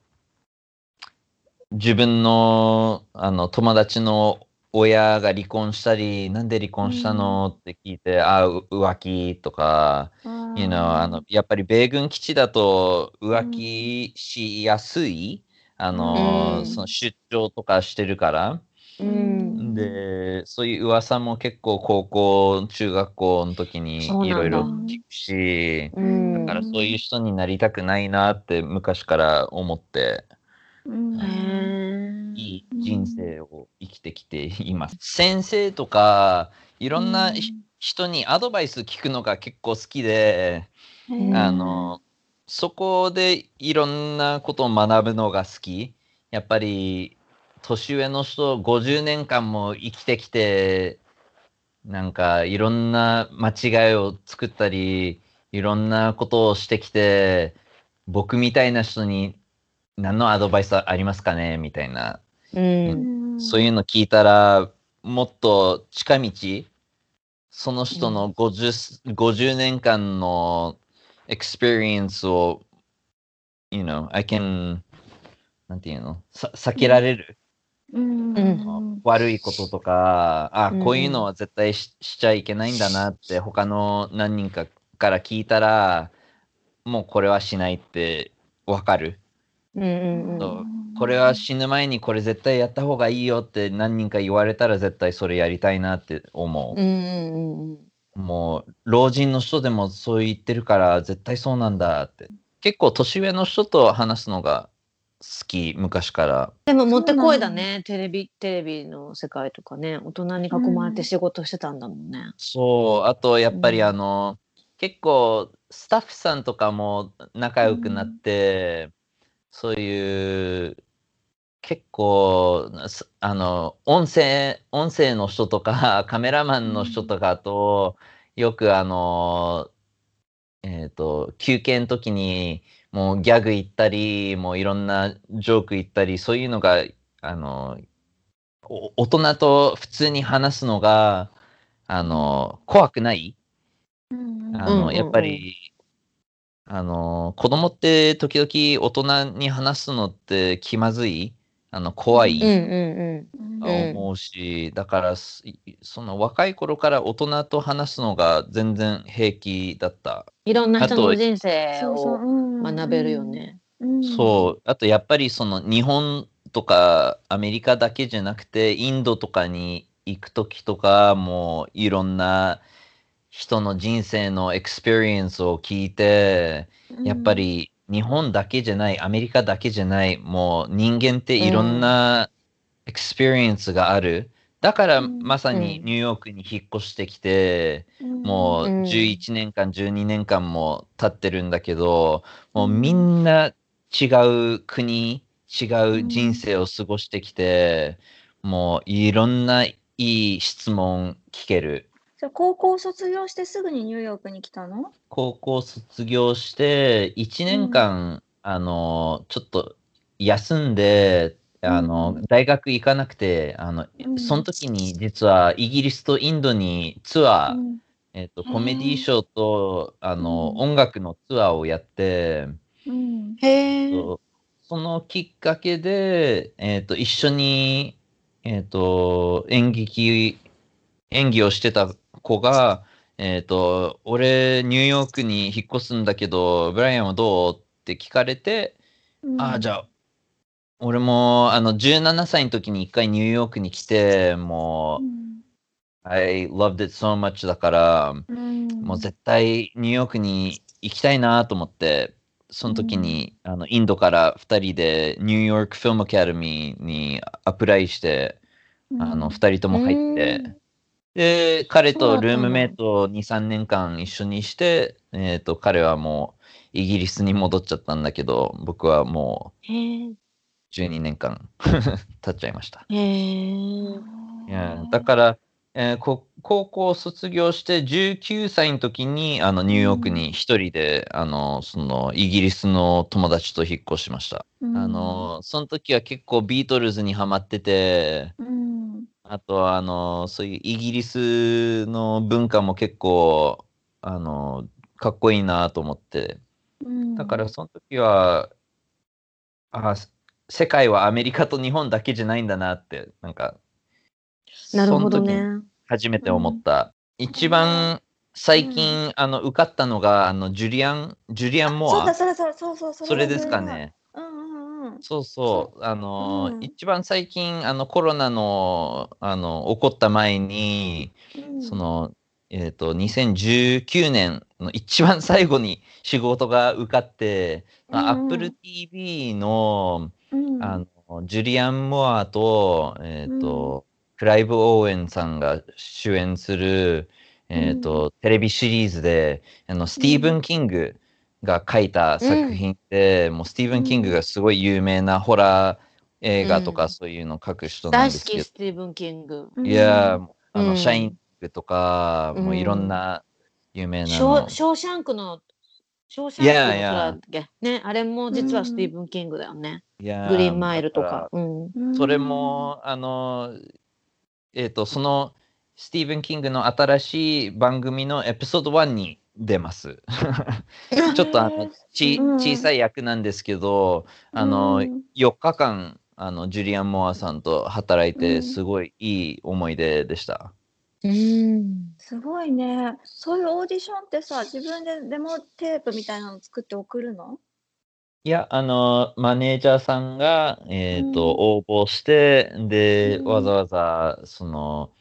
自分のあの友達の親が離婚したりなんで離婚したの？って聞いて、あう浮気とか、you know あのやっぱり米軍基地だと浮気しやすい、あのうん。その出張とかしてるから。うん。で、そういう噂も結構高校、中学校の時にいろいろ聞くし、うん。だからそういう人になりたくないなって昔から思って、うんいい人生を生きてきています。先生とか、いろんなひ人にアドバイス聞くのが結構好きで、うんあの、そこでいろんなことを学ぶのが好き。やっぱり、年上の人、50年間も生きてきて、なんかいろんな間違いを作ったり、いろんなことをしてきて、僕みたいな人に何のアドバイスありますかね？みたいな。うん。そういうの聞いたら、もっと近道、その人の 50, 50年間の experience を、you know, I can, なんていうの？さ避けられる、うん。うん悪いこととか、あ、うん。こういうのは絶対ししちゃいけないんだなって他の何人かから聞いたら、もうこれはしないってわかる。うんうんうんこれは死ぬ前にこれ絶対やった方がいいよって何人か言われたら絶対それやりたいなって思う。うんうんうんもう老人の人でもそう言ってるから絶対そうなんだって。結構年上の人と話すのが好き昔から。でももってこいだねテレビテレビの世界とかね大人に囲まれて仕事してたんだもんね。そう、あとやっぱりうんあの、結構スタッフさんとかも仲良くなって、そういう結構すあの音声音声の人とか カメラマンの人とかと、よくあのえっ、と休憩の時にもうギャグ言ったりもういろんなジョーク言ったりそういうのがあのお大人と普通に話すのがあの怖くない？うん。あの、やっぱり、あの、子供って時々大人に話すのって気まずい、あの、怖い、思うし、だからす、その若い頃から大人と話すのが全然平気だった。いろんな人あとの人生をうん学べるよね。うん。そう、あとやっぱりその日本とかアメリカだけじゃなくて、インドとかに行く時とかもいろんな人の人生の experience を聞いて、やっぱり日本だけじゃない、アメリカだけじゃない、もう人間っていろんな experience がある。だからうん。まさにニューヨークに引っ越してきて、もううん。11年間、12年間も経ってるんだけど、もううん。みんな違う国、違う人生を過ごしてきて、もういろんないい質問聞ける。じゃあ高校卒業してすぐにニューヨークに来たの？高校卒業して1年間、あのちょっと休んであの、うん。大学行かなくてあの、うん。その時に実はイギリスとインドにツアー、うん。えっとコメディーショーとあの、うん。音楽のツアーをやって、うん。へえ。そのきっかけで、えっと一緒に、えっと演劇演技をしてた子が、えっ、と、俺、ニューヨークに引っ越すんだけど、ブライアンはどう？って聞かれて、ああ、じゃあ、俺も、あの、17歳の時に一回ニューヨークに来て、もう、I loved it so much だから、もう絶対ニューヨークに行きたいなと思って、その時に、あのインドから2人でニューヨークフィルムアカデミーにアプライして、あの2人とも入って、で、彼とルームメイトを2、3年間一緒にして、えっ、と、彼はもうイギリスに戻っちゃったんだけど、僕はも。う12年間 経っちゃいました。へえ。いやだから、えーこ高校卒業して19歳の時にあのニューヨークに一人で、あのそのイギリスの友達と引っ越しました。あのその時は結構ビートルズにハマってて、うんあとはあのそういうイギリスの文化も結構あのかっこいいなと思って、うんだからその時は、あ世界はアメリカと日本だけじゃないんだなって、なんか、なるほどその時ね。初めて思った。一番最近、あの受かったのがあのジュリアン、ジュリアン・モアそうだ。そうだそうだそうそうそうそれですかね。そうそう。あの、うん。一番最近、あのコロナの、あの、起こった前に、うん。その、えっ、と、2019年の一番最後に仕事が受かって、うんうん。Apple TV の、うん。あの、ジュリアン・モアと、えっ、と、クライブ・オーエンさんが主演する、えっ、と、テレビシリーズで、あの、スティーブン・キングが書いた作品で、もうスティーブン・キングがすごい有名なホラー映画とうんかそういうの書く人なん大好ですけど、きスティーブン・キング。いやー、あの、うんシャインクとか、もういろんな有名なのショー。ショーシャンクの、ショーシャンクの空 Yeah, yeah. だっけ？ね、あれも実はスティーブン・キングだよね。いやーグリーンマイルとか。うん。それも、あの、えっ、と、そのスティーブン・キングの新しい番組のエピソード1に出ます。ちょっとあのちうん小さい役なんですけど、あの、4日間、あのジュリアン・モアさんと働いて、うんすごいいい思い出でした。うん。すごいね。そういうオーディションってさ、自分でデモテープみたいなの作って送るの？いや、あの、マネージャーさんが、えっ、と、応募して、で、うんわざわざ、その、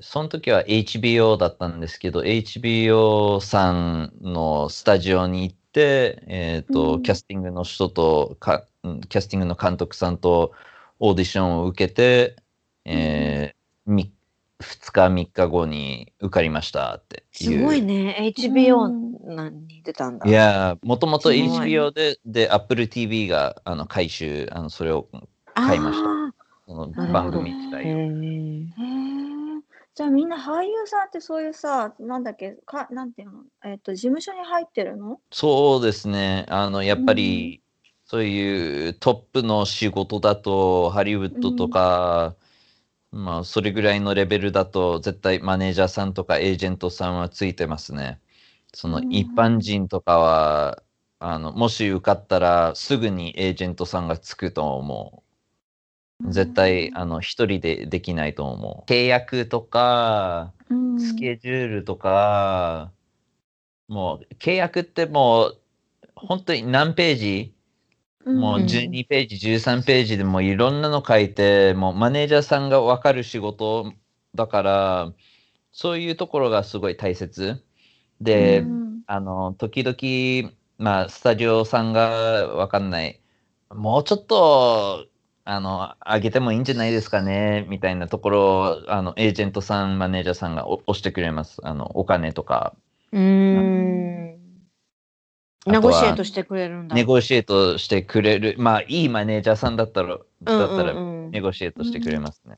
その時は HBO だったんですけど、HBO さんのスタジオに行って、えっ、と、うんキャスティングの人とか、うんキャスティングの監督さんとオーディションを受けて、えーみ2日、3日後に受かりましたって。すごいね。う HBO に出たんだ。いやー、もともと HBO で、で、Apple TV があの回収、あのそれを買いましたあそのー番組自へ体を。じゃあみんな俳優さんってそういうさ、なんだっけ、かなんていうの、えっと、事務所に入ってるの？そうですね。あの、やっぱり、そういうトップの仕事だと、ハリウッドとか、まあ、それぐらいのレベルだと、絶対マネージャーさんとかエージェントさんはついてますね。そのうん一般人とかは、あの、もし受かったら、すぐにエージェントさんがつくと思う。絶対、あの、一人でできないと思う。契約とか、うんスケジュールとか、もう契約ってもう本当に何ページ、もううん12ページ、13ページでもういろんなの書いて、もうマネージャーさんが分かる仕事だから、そういうところがすごい大切。で、うんあの、時々、まあ、スタジオさんが分かんない。もうちょっと、あの、上げてもいいんじゃないですかね、みたいなところを、あの、エージェントさん、マネージャーさんがお押してくれます。あの、お金とか、うーん。ネゴシエートしてくれるんだ。ネゴシエートしてくれる。まあ、いいマネージャーさんだったら、だったら、うんうんうんネゴシエートしてくれますね。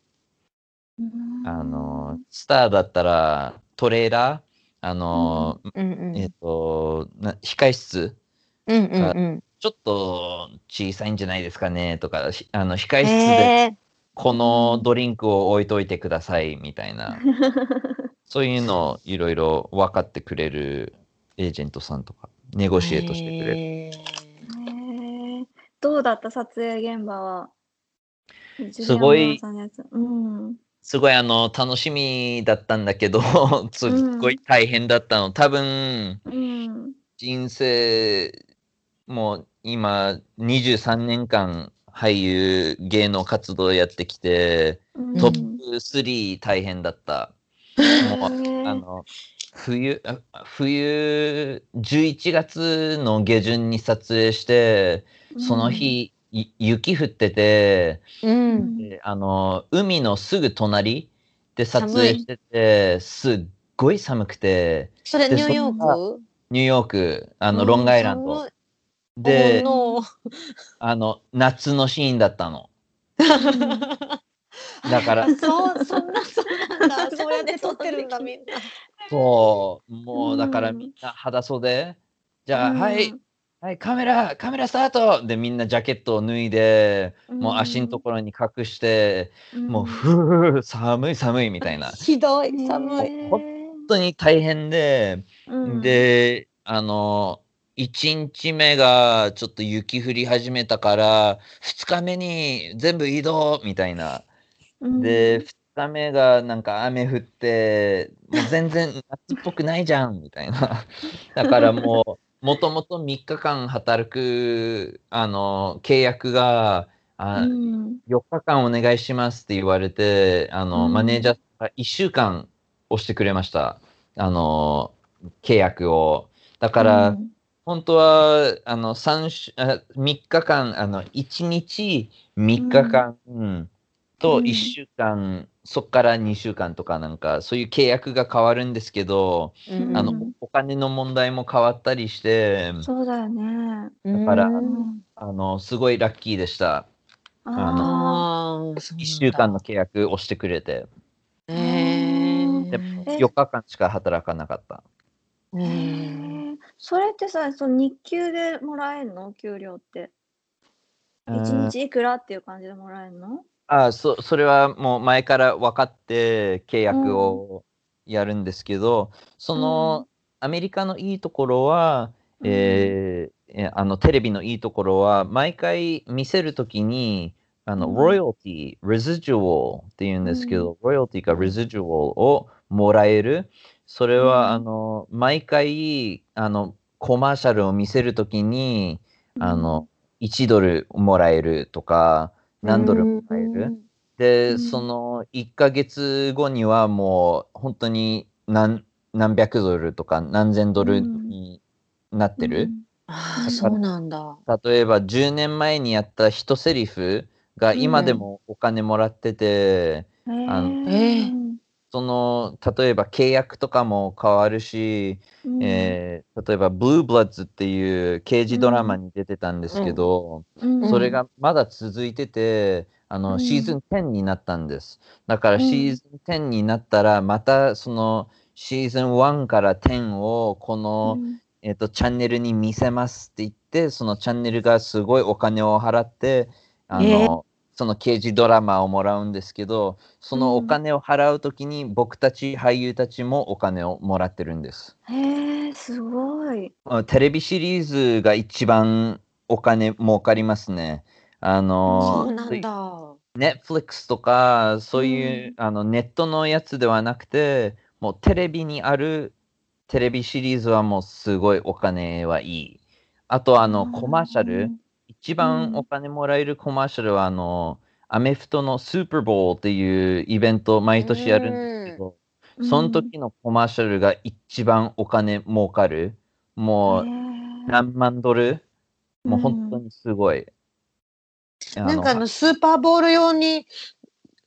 うんあの、スターだったら、トレーラー、あの、うんうんえっと、な控室、うんうんうんちょっと小さいんじゃないですかねとか、ひあの控室でこのドリンクを置いといてくださいみたいな、そういうのをいろいろ分かってくれるエージェントさんとか、ネゴシエートしてくれる。へーどうだった撮影現場は？すごいうん。すごいあの楽しみだったんだけど、すっごい大変だったの。多分うん。人生もう今23年間俳優芸能活動やってきて、うん。トップ3大変だった。もうあの冬あ冬11月の下旬に撮影してその日、い雪降っててうん。であの海のすぐ隣で撮影しててすっごい寒くてでそれニューヨーク？ニューヨークあのうん。ロングアイランドで Oh no あの夏のシーンだったの。だから。そうそんなそうなんだ。そうやって撮ってるんだみんな。そうもうだからうん。みんな裸袖。じゃあ、うん。はい。はい、カメラ、カメラスタート。でみんなジャケットを脱いで、もう足のところに隠して、もうふう寒い寒いみたいな。本ひどいうん寒いへ当に大変で、うん。で、あの、1日目がちょっと雪降り始めたから、2日目に全部移動みたいな。うんで、2日目がなんか雨降って、もう全然夏っぽくないじゃんみたいな。だからもう、もともと3日間働く、あの、契約が、あうん4日間お願いしますって言われて、あの、うんマネージャーが1週間押してくれました。あの、契約を。だから、うん本当は、あの、三週あ3日間、あの、1日3日間、うんとうん。1週間、そこから2週間とかなんかそういう契約が変わるんですけど、うん。あのうんお金の問題も変わったりして、そうだよね。だからうん。あのすごいラッキーでした。ああーそうなんだ。1週間の契約をしてくれて、へー。でえ4日間しか働かなかった。へーへーーそれってさ、その日給でもらえるの？給料って。一うん。日いくらっていう感じでもらえるの？あそそれはもう前から分かって契約をやるんですけど、そのアメリカのいいところは、えーえあのテレビのいいところは毎回見せるときにあの、うん。ロイヤルティ、レジデュアルっていうんですけど、ロイヤルティかレジデュアルをもらえる。それは、うんあの毎回あのコマーシャルを見せるときに、あの1ドルもらえるとか何ドルもらえる。で、うんその1ヶ月後にはもう本当に何何百ドルとか何千ドルうんになってる。ああ、そうなんだ。例えば10年前にやった一セリフが今でもお金もらってて、うん。あのえーその例えば契約とかも変わるし、うん。えー例えば「ブルーブラッズ」っていう刑事ドラマに出てたんですけど、うん。それがまだ続いててあの、うん。シーズン10になったんです。だからうん。シーズン10になったらまたそのシーズン1から10をこの、うん。えっとチャンネルに見せますって言ってそのチャンネルがすごいお金を払ってあの、えその刑事ドラマをもらうんですけどそのお金を払うときに僕たち俳優たちもお金をもらってるんです。へえ、すごい。あテレビシリーズが一番お金儲かりますね。あそのうなんだ。Netflix とかそういう、あのネットのやつではなくてもうテレビにあるテレビシリーズはもうすごいお金はいい。あとあのコマーシャル、一番お金もらえるコマーシャルはあのアメフトのスーパーボールっていうイベント毎年やるんですけど、うんその時のコマーシャルが一番お金儲かる。もう何万ドル？もううん本当にすごい。なんかあのスーパーボール用に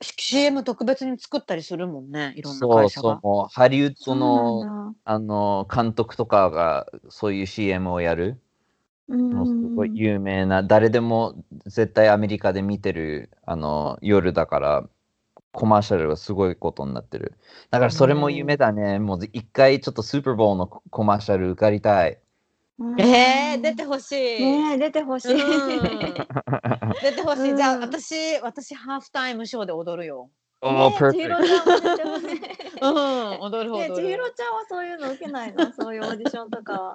CM 特別に作ったりするもんね、いろんな会社が。そう、もうハリウッドのあの監督とかがそういう CM をやる。うんもうすごい有名な、誰でも絶対アメリカで見てるあの夜だから、コマーシャルはすごいことになってる。だからそれも夢だね。もう一回ちょっとスーパーボールのコマーシャル受かりたい。うんえー、出てほしい。ねえ出てほしい。うん 出てほしい。じゃあうん私、私ハーフタイムショーで踊るよ。おねー、え千 perfect. 尋ちゃんも出てほしい。うん、踊る。踊る。千尋ちゃんはそういうの受けないの？そういうオーディションとか。は。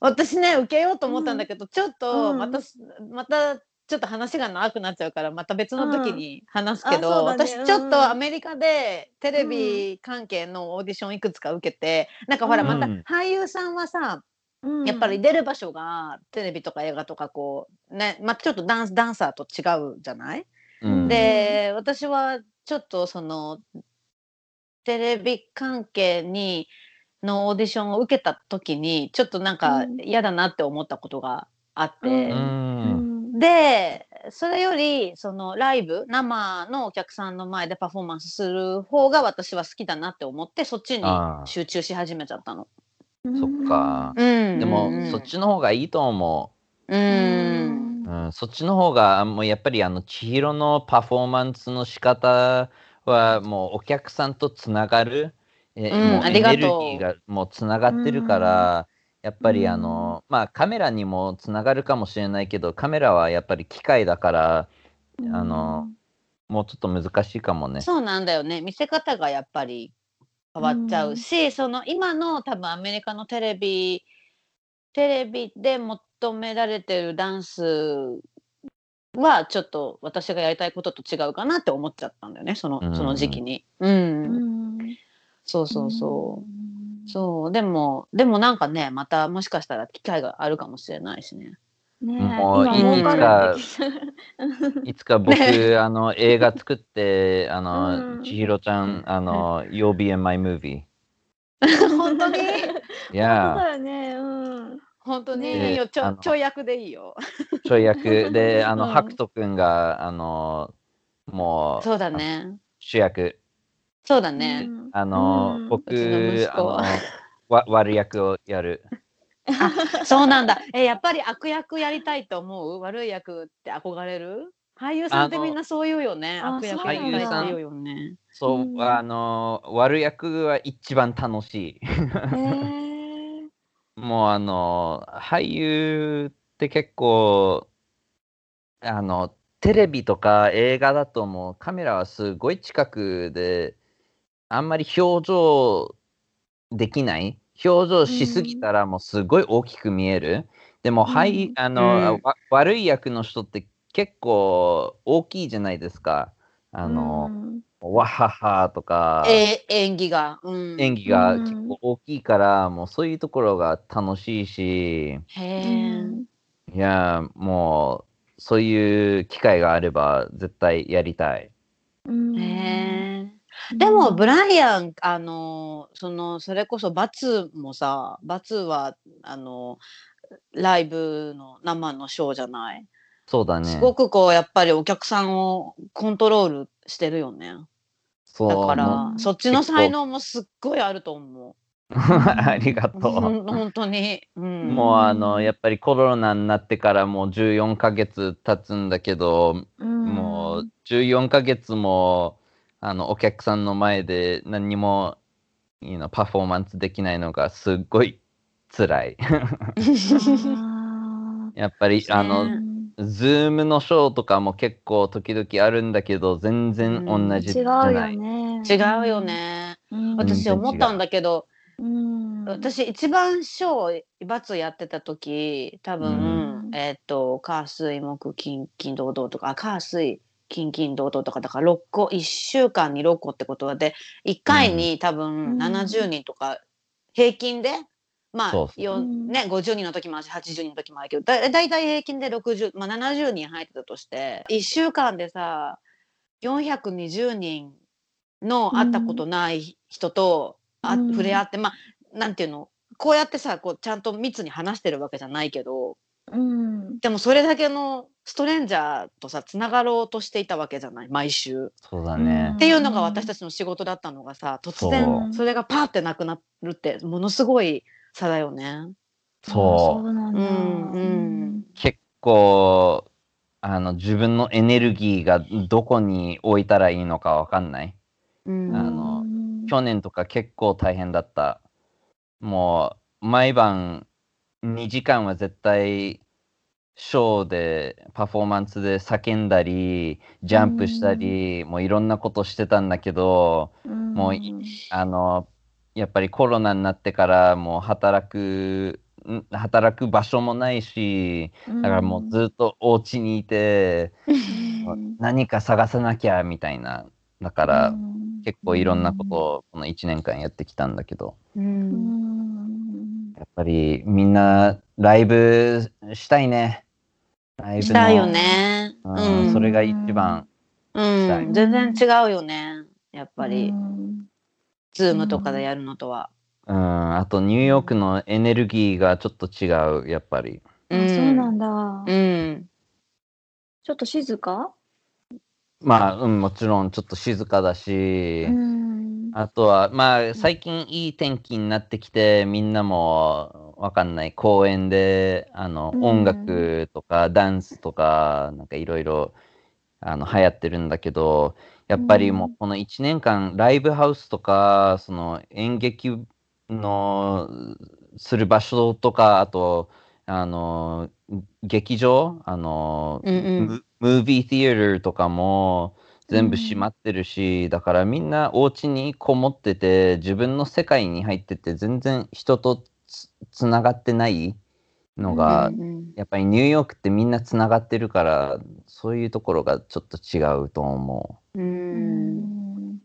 私ね受けようと思ったんだけど、ちょっとうんまたす、またちょっと話が長くなっちゃうからまた別の時に話すけど、うだね。私ちょっうんとアメリカでテレビ関係のオーディションいくつか受けて、なんかほらうんまた俳優さんはさ、うん。やっぱり出る場所がテレビとか映画とかこうねまたちょっとダンスダンサーと違うじゃない、うん。で私はちょっとそのテレビ関係にのオーディションを受けた時にちょっとなんかうん。嫌だなって思ったことがあって、でそれよりそのライブ生のお客さんの前でパフォーマンスする方が私は好きだなって思ってそっちに集中し始めちゃったの。そっか。うん、でも、うん。そっちの方がいいと思う。うんんう。うん、そっちの方が、もうやっぱりあの、千尋のパフォーマンスの仕方は、もうお客さんとつながる、えうんもうエネルギーがもうつながってるから、やっぱりあの、まあカメラにもつながるかもしれないけど、カメラはやっぱり機械だから、あのもうちょっと難しいかもね。そうなんだよね見せ方がやっぱり変わっちゃうし、その今の多分アメリカのテレビテレビで求められてるダンスはちょっと私がやりたいことと違うかなって思っちゃったんだよねそのうんその時期に。うん、うんそうそうそう。そうでもでもなんかねまたもしかしたら機会があるかもしれないしね。ねえもう今儲か いつか僕、あの映画作って、あの、うん千尋ちゃん、あの、You'll be in my movie. 本当に？いそうやだよね。うん。本当にねいいよちょちょ役でいいよ。ちょい役で、あの、うんハクト君が、あの、もうそうだね。主役。そうだね。あの、うん僕の息あ子のわ悪役をやる。そうなんだ。え、やっぱり悪役やりたいと思う？悪い役って憧れる？俳優さんってみんなそう言うよね。悪役あやりたいそうなんだって言うよね。そう、うんあの悪役は一番楽しい。へーもうあの俳優って結構あのテレビとか映画だともうカメラはすごい近くであんまり表情できない表情しすぎたらもうすごい大きく見える。でも、はいうんあの、うんわ悪い役の人って結構大きいじゃないですか。あの、うんわははとか。え演技が。うん、演技がうん結構大きいから、もうそういうところが楽しいし。いや、もうそういう機会があれば絶対やりたい。うんへえ。でもブライアンあのそのそれこそバツもさバツはあのライブの生のショーじゃない、そうだね。すごくこうやっぱりお客さんをコントロールしてるよねだからもそっちの才能もすっごいあると思う。ありがう。とほん本当に、うん、う。もうあのやっぱりコロナになってからもう14ヶ月経つんだけど、もう14ヶ月もあのお客さんの前で何にも you know パフォーマンスできないのがすっごい辛い。やっぱりあの、ズームのショーとかも結構時々あるんだけど全然同じ違うじゃよない。ね。違うよね、うん。私思ったんだけど、うん。私一番ショーバツやってた時多分、うんえっ、と火水木金金土土とかあ火水金金土土とかだから6個1週間に6個ってことで1回に多分うん70人とか平均で、まあね、50人の時もあるし80人の時もあるけどだだいたい平均で60、まあ、70人入ってたとして1週間でさ420人の会ったことない人と、あうん。触れ合ってまあなんていうのこうやってさこうちゃんと密に話してるわけじゃないけどうん。でもそれだけのストレンジャーとさつながろうとしていたわけじゃない毎週。そうだね。うん。っていうのが私たちの仕事だったのがさ突然それがパーってなくなるってものすごい差だよね。そうそうなんだ。うんうん結構あの自分のエネルギーがどこに置いたらいいのかわかんない？うんあのうん去年とか結構大変だった。もう毎晩2時間は絶対ショーでパフォーマンスで叫んだりジャンプしたり、もういろんなことしてたんだけどもういあのやっぱりコロナになってからもう働くん働く場所もないしだからもうずっとお家にいて、うん何か探さなきゃみたいなだから、うん結構いろんなことをこの1年間やってきたんだけど。ううん。んやっぱりみんなライブしたいね。ライブのしたいよね。うんうんそれが一番うん、全然違うよね。やっぱり、うんズームとかでやるのとは。うん。あとニューヨークのエネルギーがちょっと違うやっぱり。あそうなんだ。うん。ちょっと静か？まあ、うん、もちろんちょっと静かだし、うん。あとはまあ最近いい天気になってきてみんなもわかんない。公園であの、うん。音楽とかダンスとかなんかいろいろあの流行ってるんだけどやっぱりもうこの1年間ライブハウスとかその演劇のする場所とかあとあの劇場あの、うんうん。ムムービーティーとかも全部閉まってるし、だからみんなお家にこもってて自分の世界に入ってて全然人とつつながってないのが、うんうん。やっぱりニューヨークってみんなつながってるからそういうところがちょっと違うと思ううん。ん。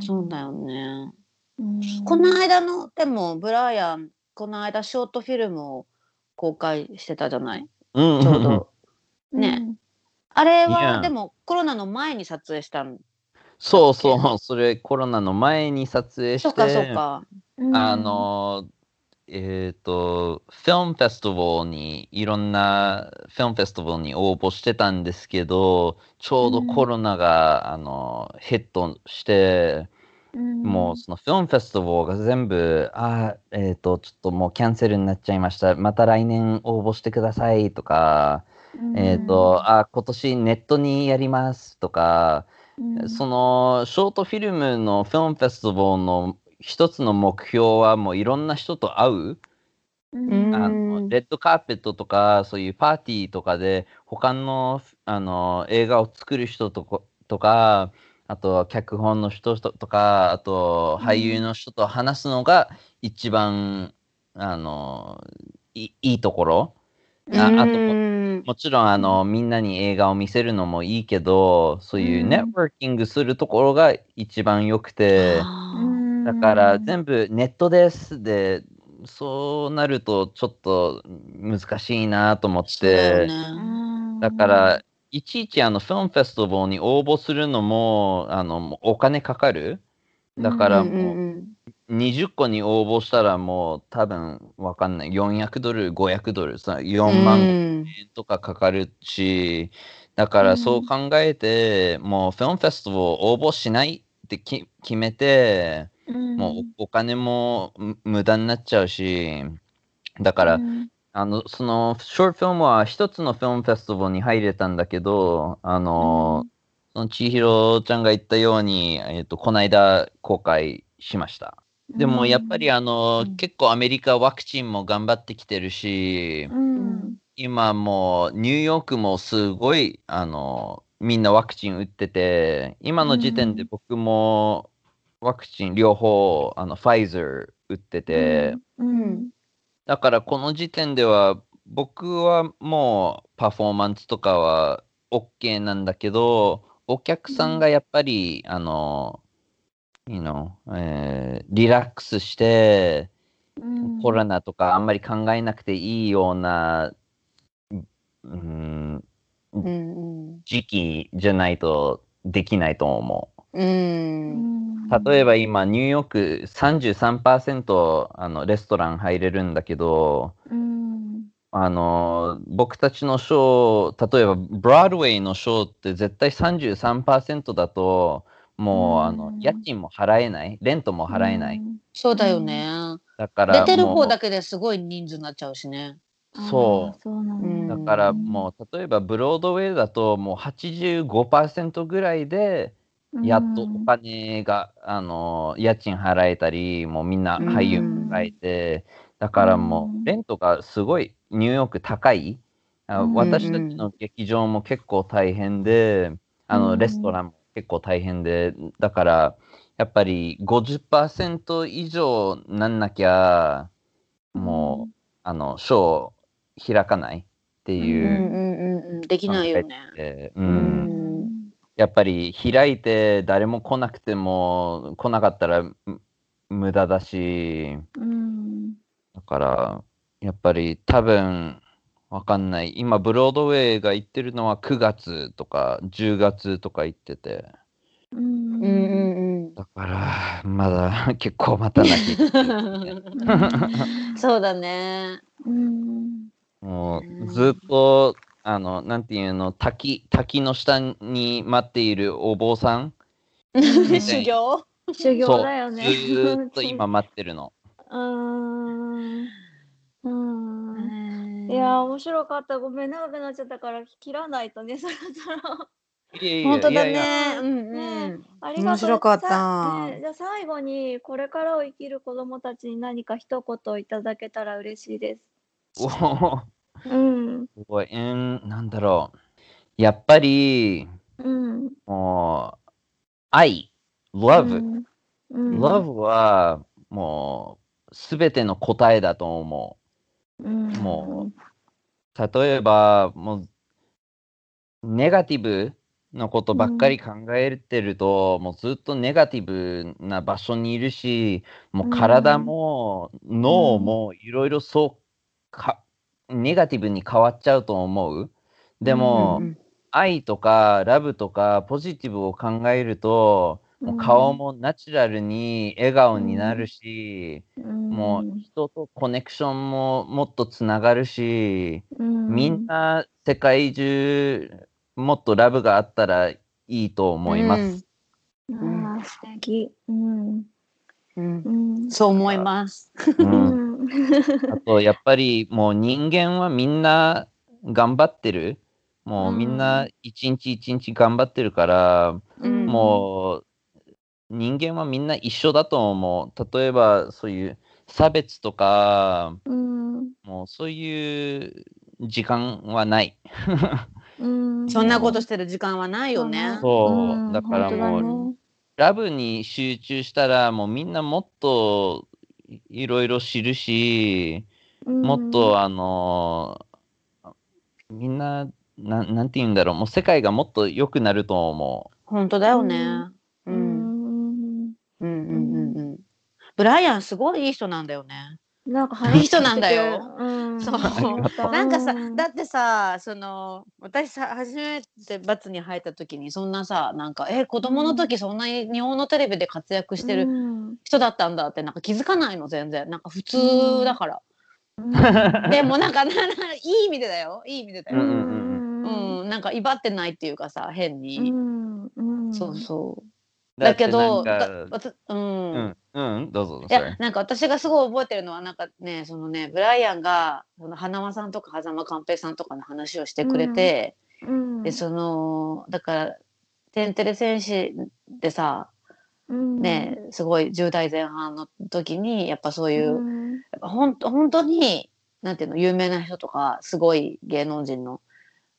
そうだよね。うん。この間のでもブライアンこの間ショートフィルムを公開してたじゃない？う。うん。ちょうど。ね。あれはでもコロナの前に撮影したんそうそう。それコロナの前に撮影してそうかそうか。うん。あのえっ、と、フィルムフェスティバルに、いろんなフィルムフェスティバルに応募してたんですけど、ちょうどコロナが、あのヒットして、もうそのフィルムフェスティバルが全部、あー、えっ、と、ちょっともうキャンセルになっちゃいました。また来年応募してくださいとか、えっ、と、あ、今年ネットにやりますとか、そのショートフィルムのフィルムフェスティバルの一つの目標はもういろんな人と会う。うんあのレッドカーペットとかそういうパーティーとかで他のあの映画を作る人とことかあと脚本の人ととかあと俳優の人と話すのが一番あのいいいところ。ああともちろんあのみんなに映画を見せるのもいいけどそういうネットワーキングするところが一番良くて。だから全部ネットですでそうなるとちょっと難しいなと思ってね。だからいちいちあのフィルムフェスティバルに応募するのもあのもうお金かかる？だからもう20個に応募したらもう多分わかんない。400ドル500ドルさ4万円とかかかるしだからそう考えてもうフィルムフェスティバル応募しないってき決めてもうおお金もむ無駄になっちゃうしだから、あのそのショートフィルムは一つのフィルムフェスティバルに入れたんだけどあの、その千尋ちゃんが言ったように、えっとこの間公開しました。でもやっぱりあの、うん。結構アメリカワクチンも頑張ってきてるし、今もうニューヨークもすごいあのみんなワクチン打ってて今の時点で僕もワクチン両方あのファイザー打ってて、だからこの時点では僕はもうパフォーマンスとかは OK なんだけどお客さんがやっぱり、あの you know えーリラックスして、コロナとかあんまり考えなくていいような、うん、うんうん。時期じゃないとできないと思うんう。例えば今ニューヨーク33%あのレストラン入れるんだけどあの僕たちのショー例えばブラードウェイのショーって絶対33%だともうあの家賃も払えないレントも払えない。そうだよね。だから出てる方だけですごい人数になっちゃうしね。そうそうなうんだからもう例えばブロードウェイだともう85%ぐらいでやっとお金が、あの家賃払えたりもうみんな俳優も払えて、だからもうレントがすごいニューヨーク高い、私たちの劇場も結構大変であうん。のレストランも結構大変でだからやっぱり50%以上なんなきゃもう、あのショー開かないってうんいう。うんうんうんできないよね。えーううん。んやっぱり開いて誰も来なくても来なかったらむ無駄だし。だからやっぱり多分わかんない。今ブロードウェイが言ってるのは9月とか10月とか言ってて。うん。うんうん。だからまだ結構待たなき そうだね。もうん。うずっとあのなんていうの滝滝の下に待っているお坊さん？修行？修行だよね。ずーっと今待ってるの。うーん。うん。いやー、面白かった。ごめん、長くなっちゃったから切らないとね、そろそろ。本当だいやいやね。うんねうん。ありがとう面白かったさねじゃあ最後に、これからを生きる子供たちに何か一言いただけたら嬉しいです。おーうん。すごい、うん、なんだろう。やっぱり、うん。もう、愛、love、うん。うん。love は、もう、すべての答えだと思うん。もう。例えば、もう、ネガティブなことばっかり考えてると、もうずっとネガティブな場所にいるし、もう体も脳もいろいろそうか、ネガティブに変わっちゃうと思う？でも、うん愛とかラブとかポジティブを考えるともう顔もナチュラルに笑顔になるし、もう人とコネクションももっとつながるし、みんな世界中もっとラブがあったらいいと思います。うん、あー素敵。うん。うんうん。そう思います。ううんん。あとやっぱりもう人間はみんな頑張ってる。もうみんな一日一日頑張ってるから、うんもう人間はみんな一緒だと思う。例えばそういう差別とか、うん。もうそういう時間はない。うん。そんなことしてる時間はないよね。そううんだからもう本ラブに集中したらもうみんなもっといいろいろ知るし、もっとあのみんなななんて言うんだろうもう世界がもっと良くなると思本当だよね。う。うんん。うんうんうんうん。ブライアンすごいいい人なんだよね。なんかいい人なんだようん。そうなんかさ、だってさ、その私さ初めてバツに入った時にそんなさ、なんかえ子供の時そんなに日本のテレビで活躍してるうん人だったんだってなんか気づかないの全然。なんか普通だから。うんでもなんかなないい意味でだよ。いい意味でだよ。うんうんうん、なんか威張ってないっていうかさ変に。うんうんそうそう。う。だけど、だだってなんうん、どうぞ。いやなんか私がすごい覚えてるのはなんかねそのねブライアンがその花輪さんとか狭間寛平さんとかの話をしてくれて、うんでそのだから「天てれ戦士」でさうんねすごい10代前半の時にやっぱそういうう、んほん本当になんていうの有名な人とかすごい芸能人の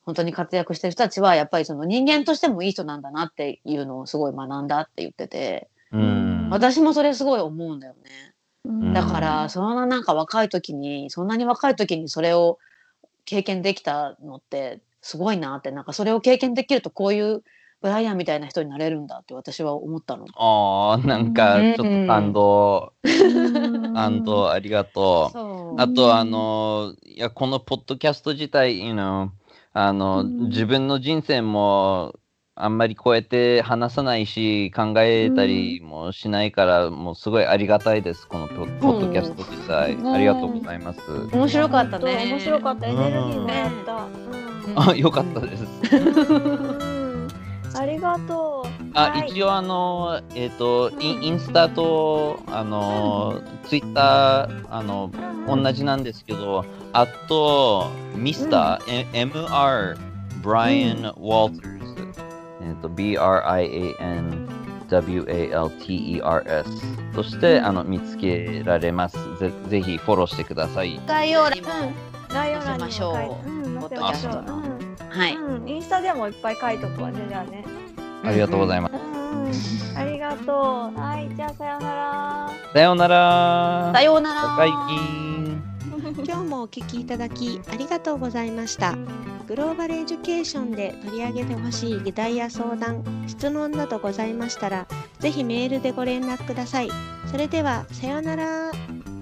本当に活躍してる人たちはやっぱりその人間としてもいい人なんだなっていうのをすごい学んだって言っててうん。私もそれすごい思うんだよね。うん。だから、そんななんか若い時にそんなに若い時にそれを経験できたのってすごいなってなんかそれを経験できるとこういうブライアンみたいな人になれるんだって私は思ったの。ああ、なんかちょっと感動、うん。感動ありがとう。そう。あと、あの、いや、このポッドキャスト自体、you know あの、うん。自分の人生もあんまりこうやって話さないし、考えたりもしないから、もうすごいありがたいです、このポポッドキャスト自体。うんありがとうございます。面白かったね。面白かった。エネルギーもらった。あ、よかったです。うんありがとう。あ、はい一応あの、えっ、とイン、インスタと、あの、ツイッター、あの、同じなんですけど、あと、ミスター、え MR、ブライアン・ウォルターズ、えっと、BRIAN、WALTERS として、あの見つけられます。ぜぜひフォローしてください。概要欄にも、概要欄にも書いて載せましょううん、載せましょう。うんはい。うん、インスタでもいっぱい書いとくわね、じゃあね。ありがとうございます。うん、ありがとう。はい、じゃあさようなら。さようなら。さようなら。今日もお聞きいただきありがとうございました。グローバルエデュケーションで取り上げてほしい議題や相談、質問などございましたら、ぜひメールでご連絡ください。それでは、さようなら。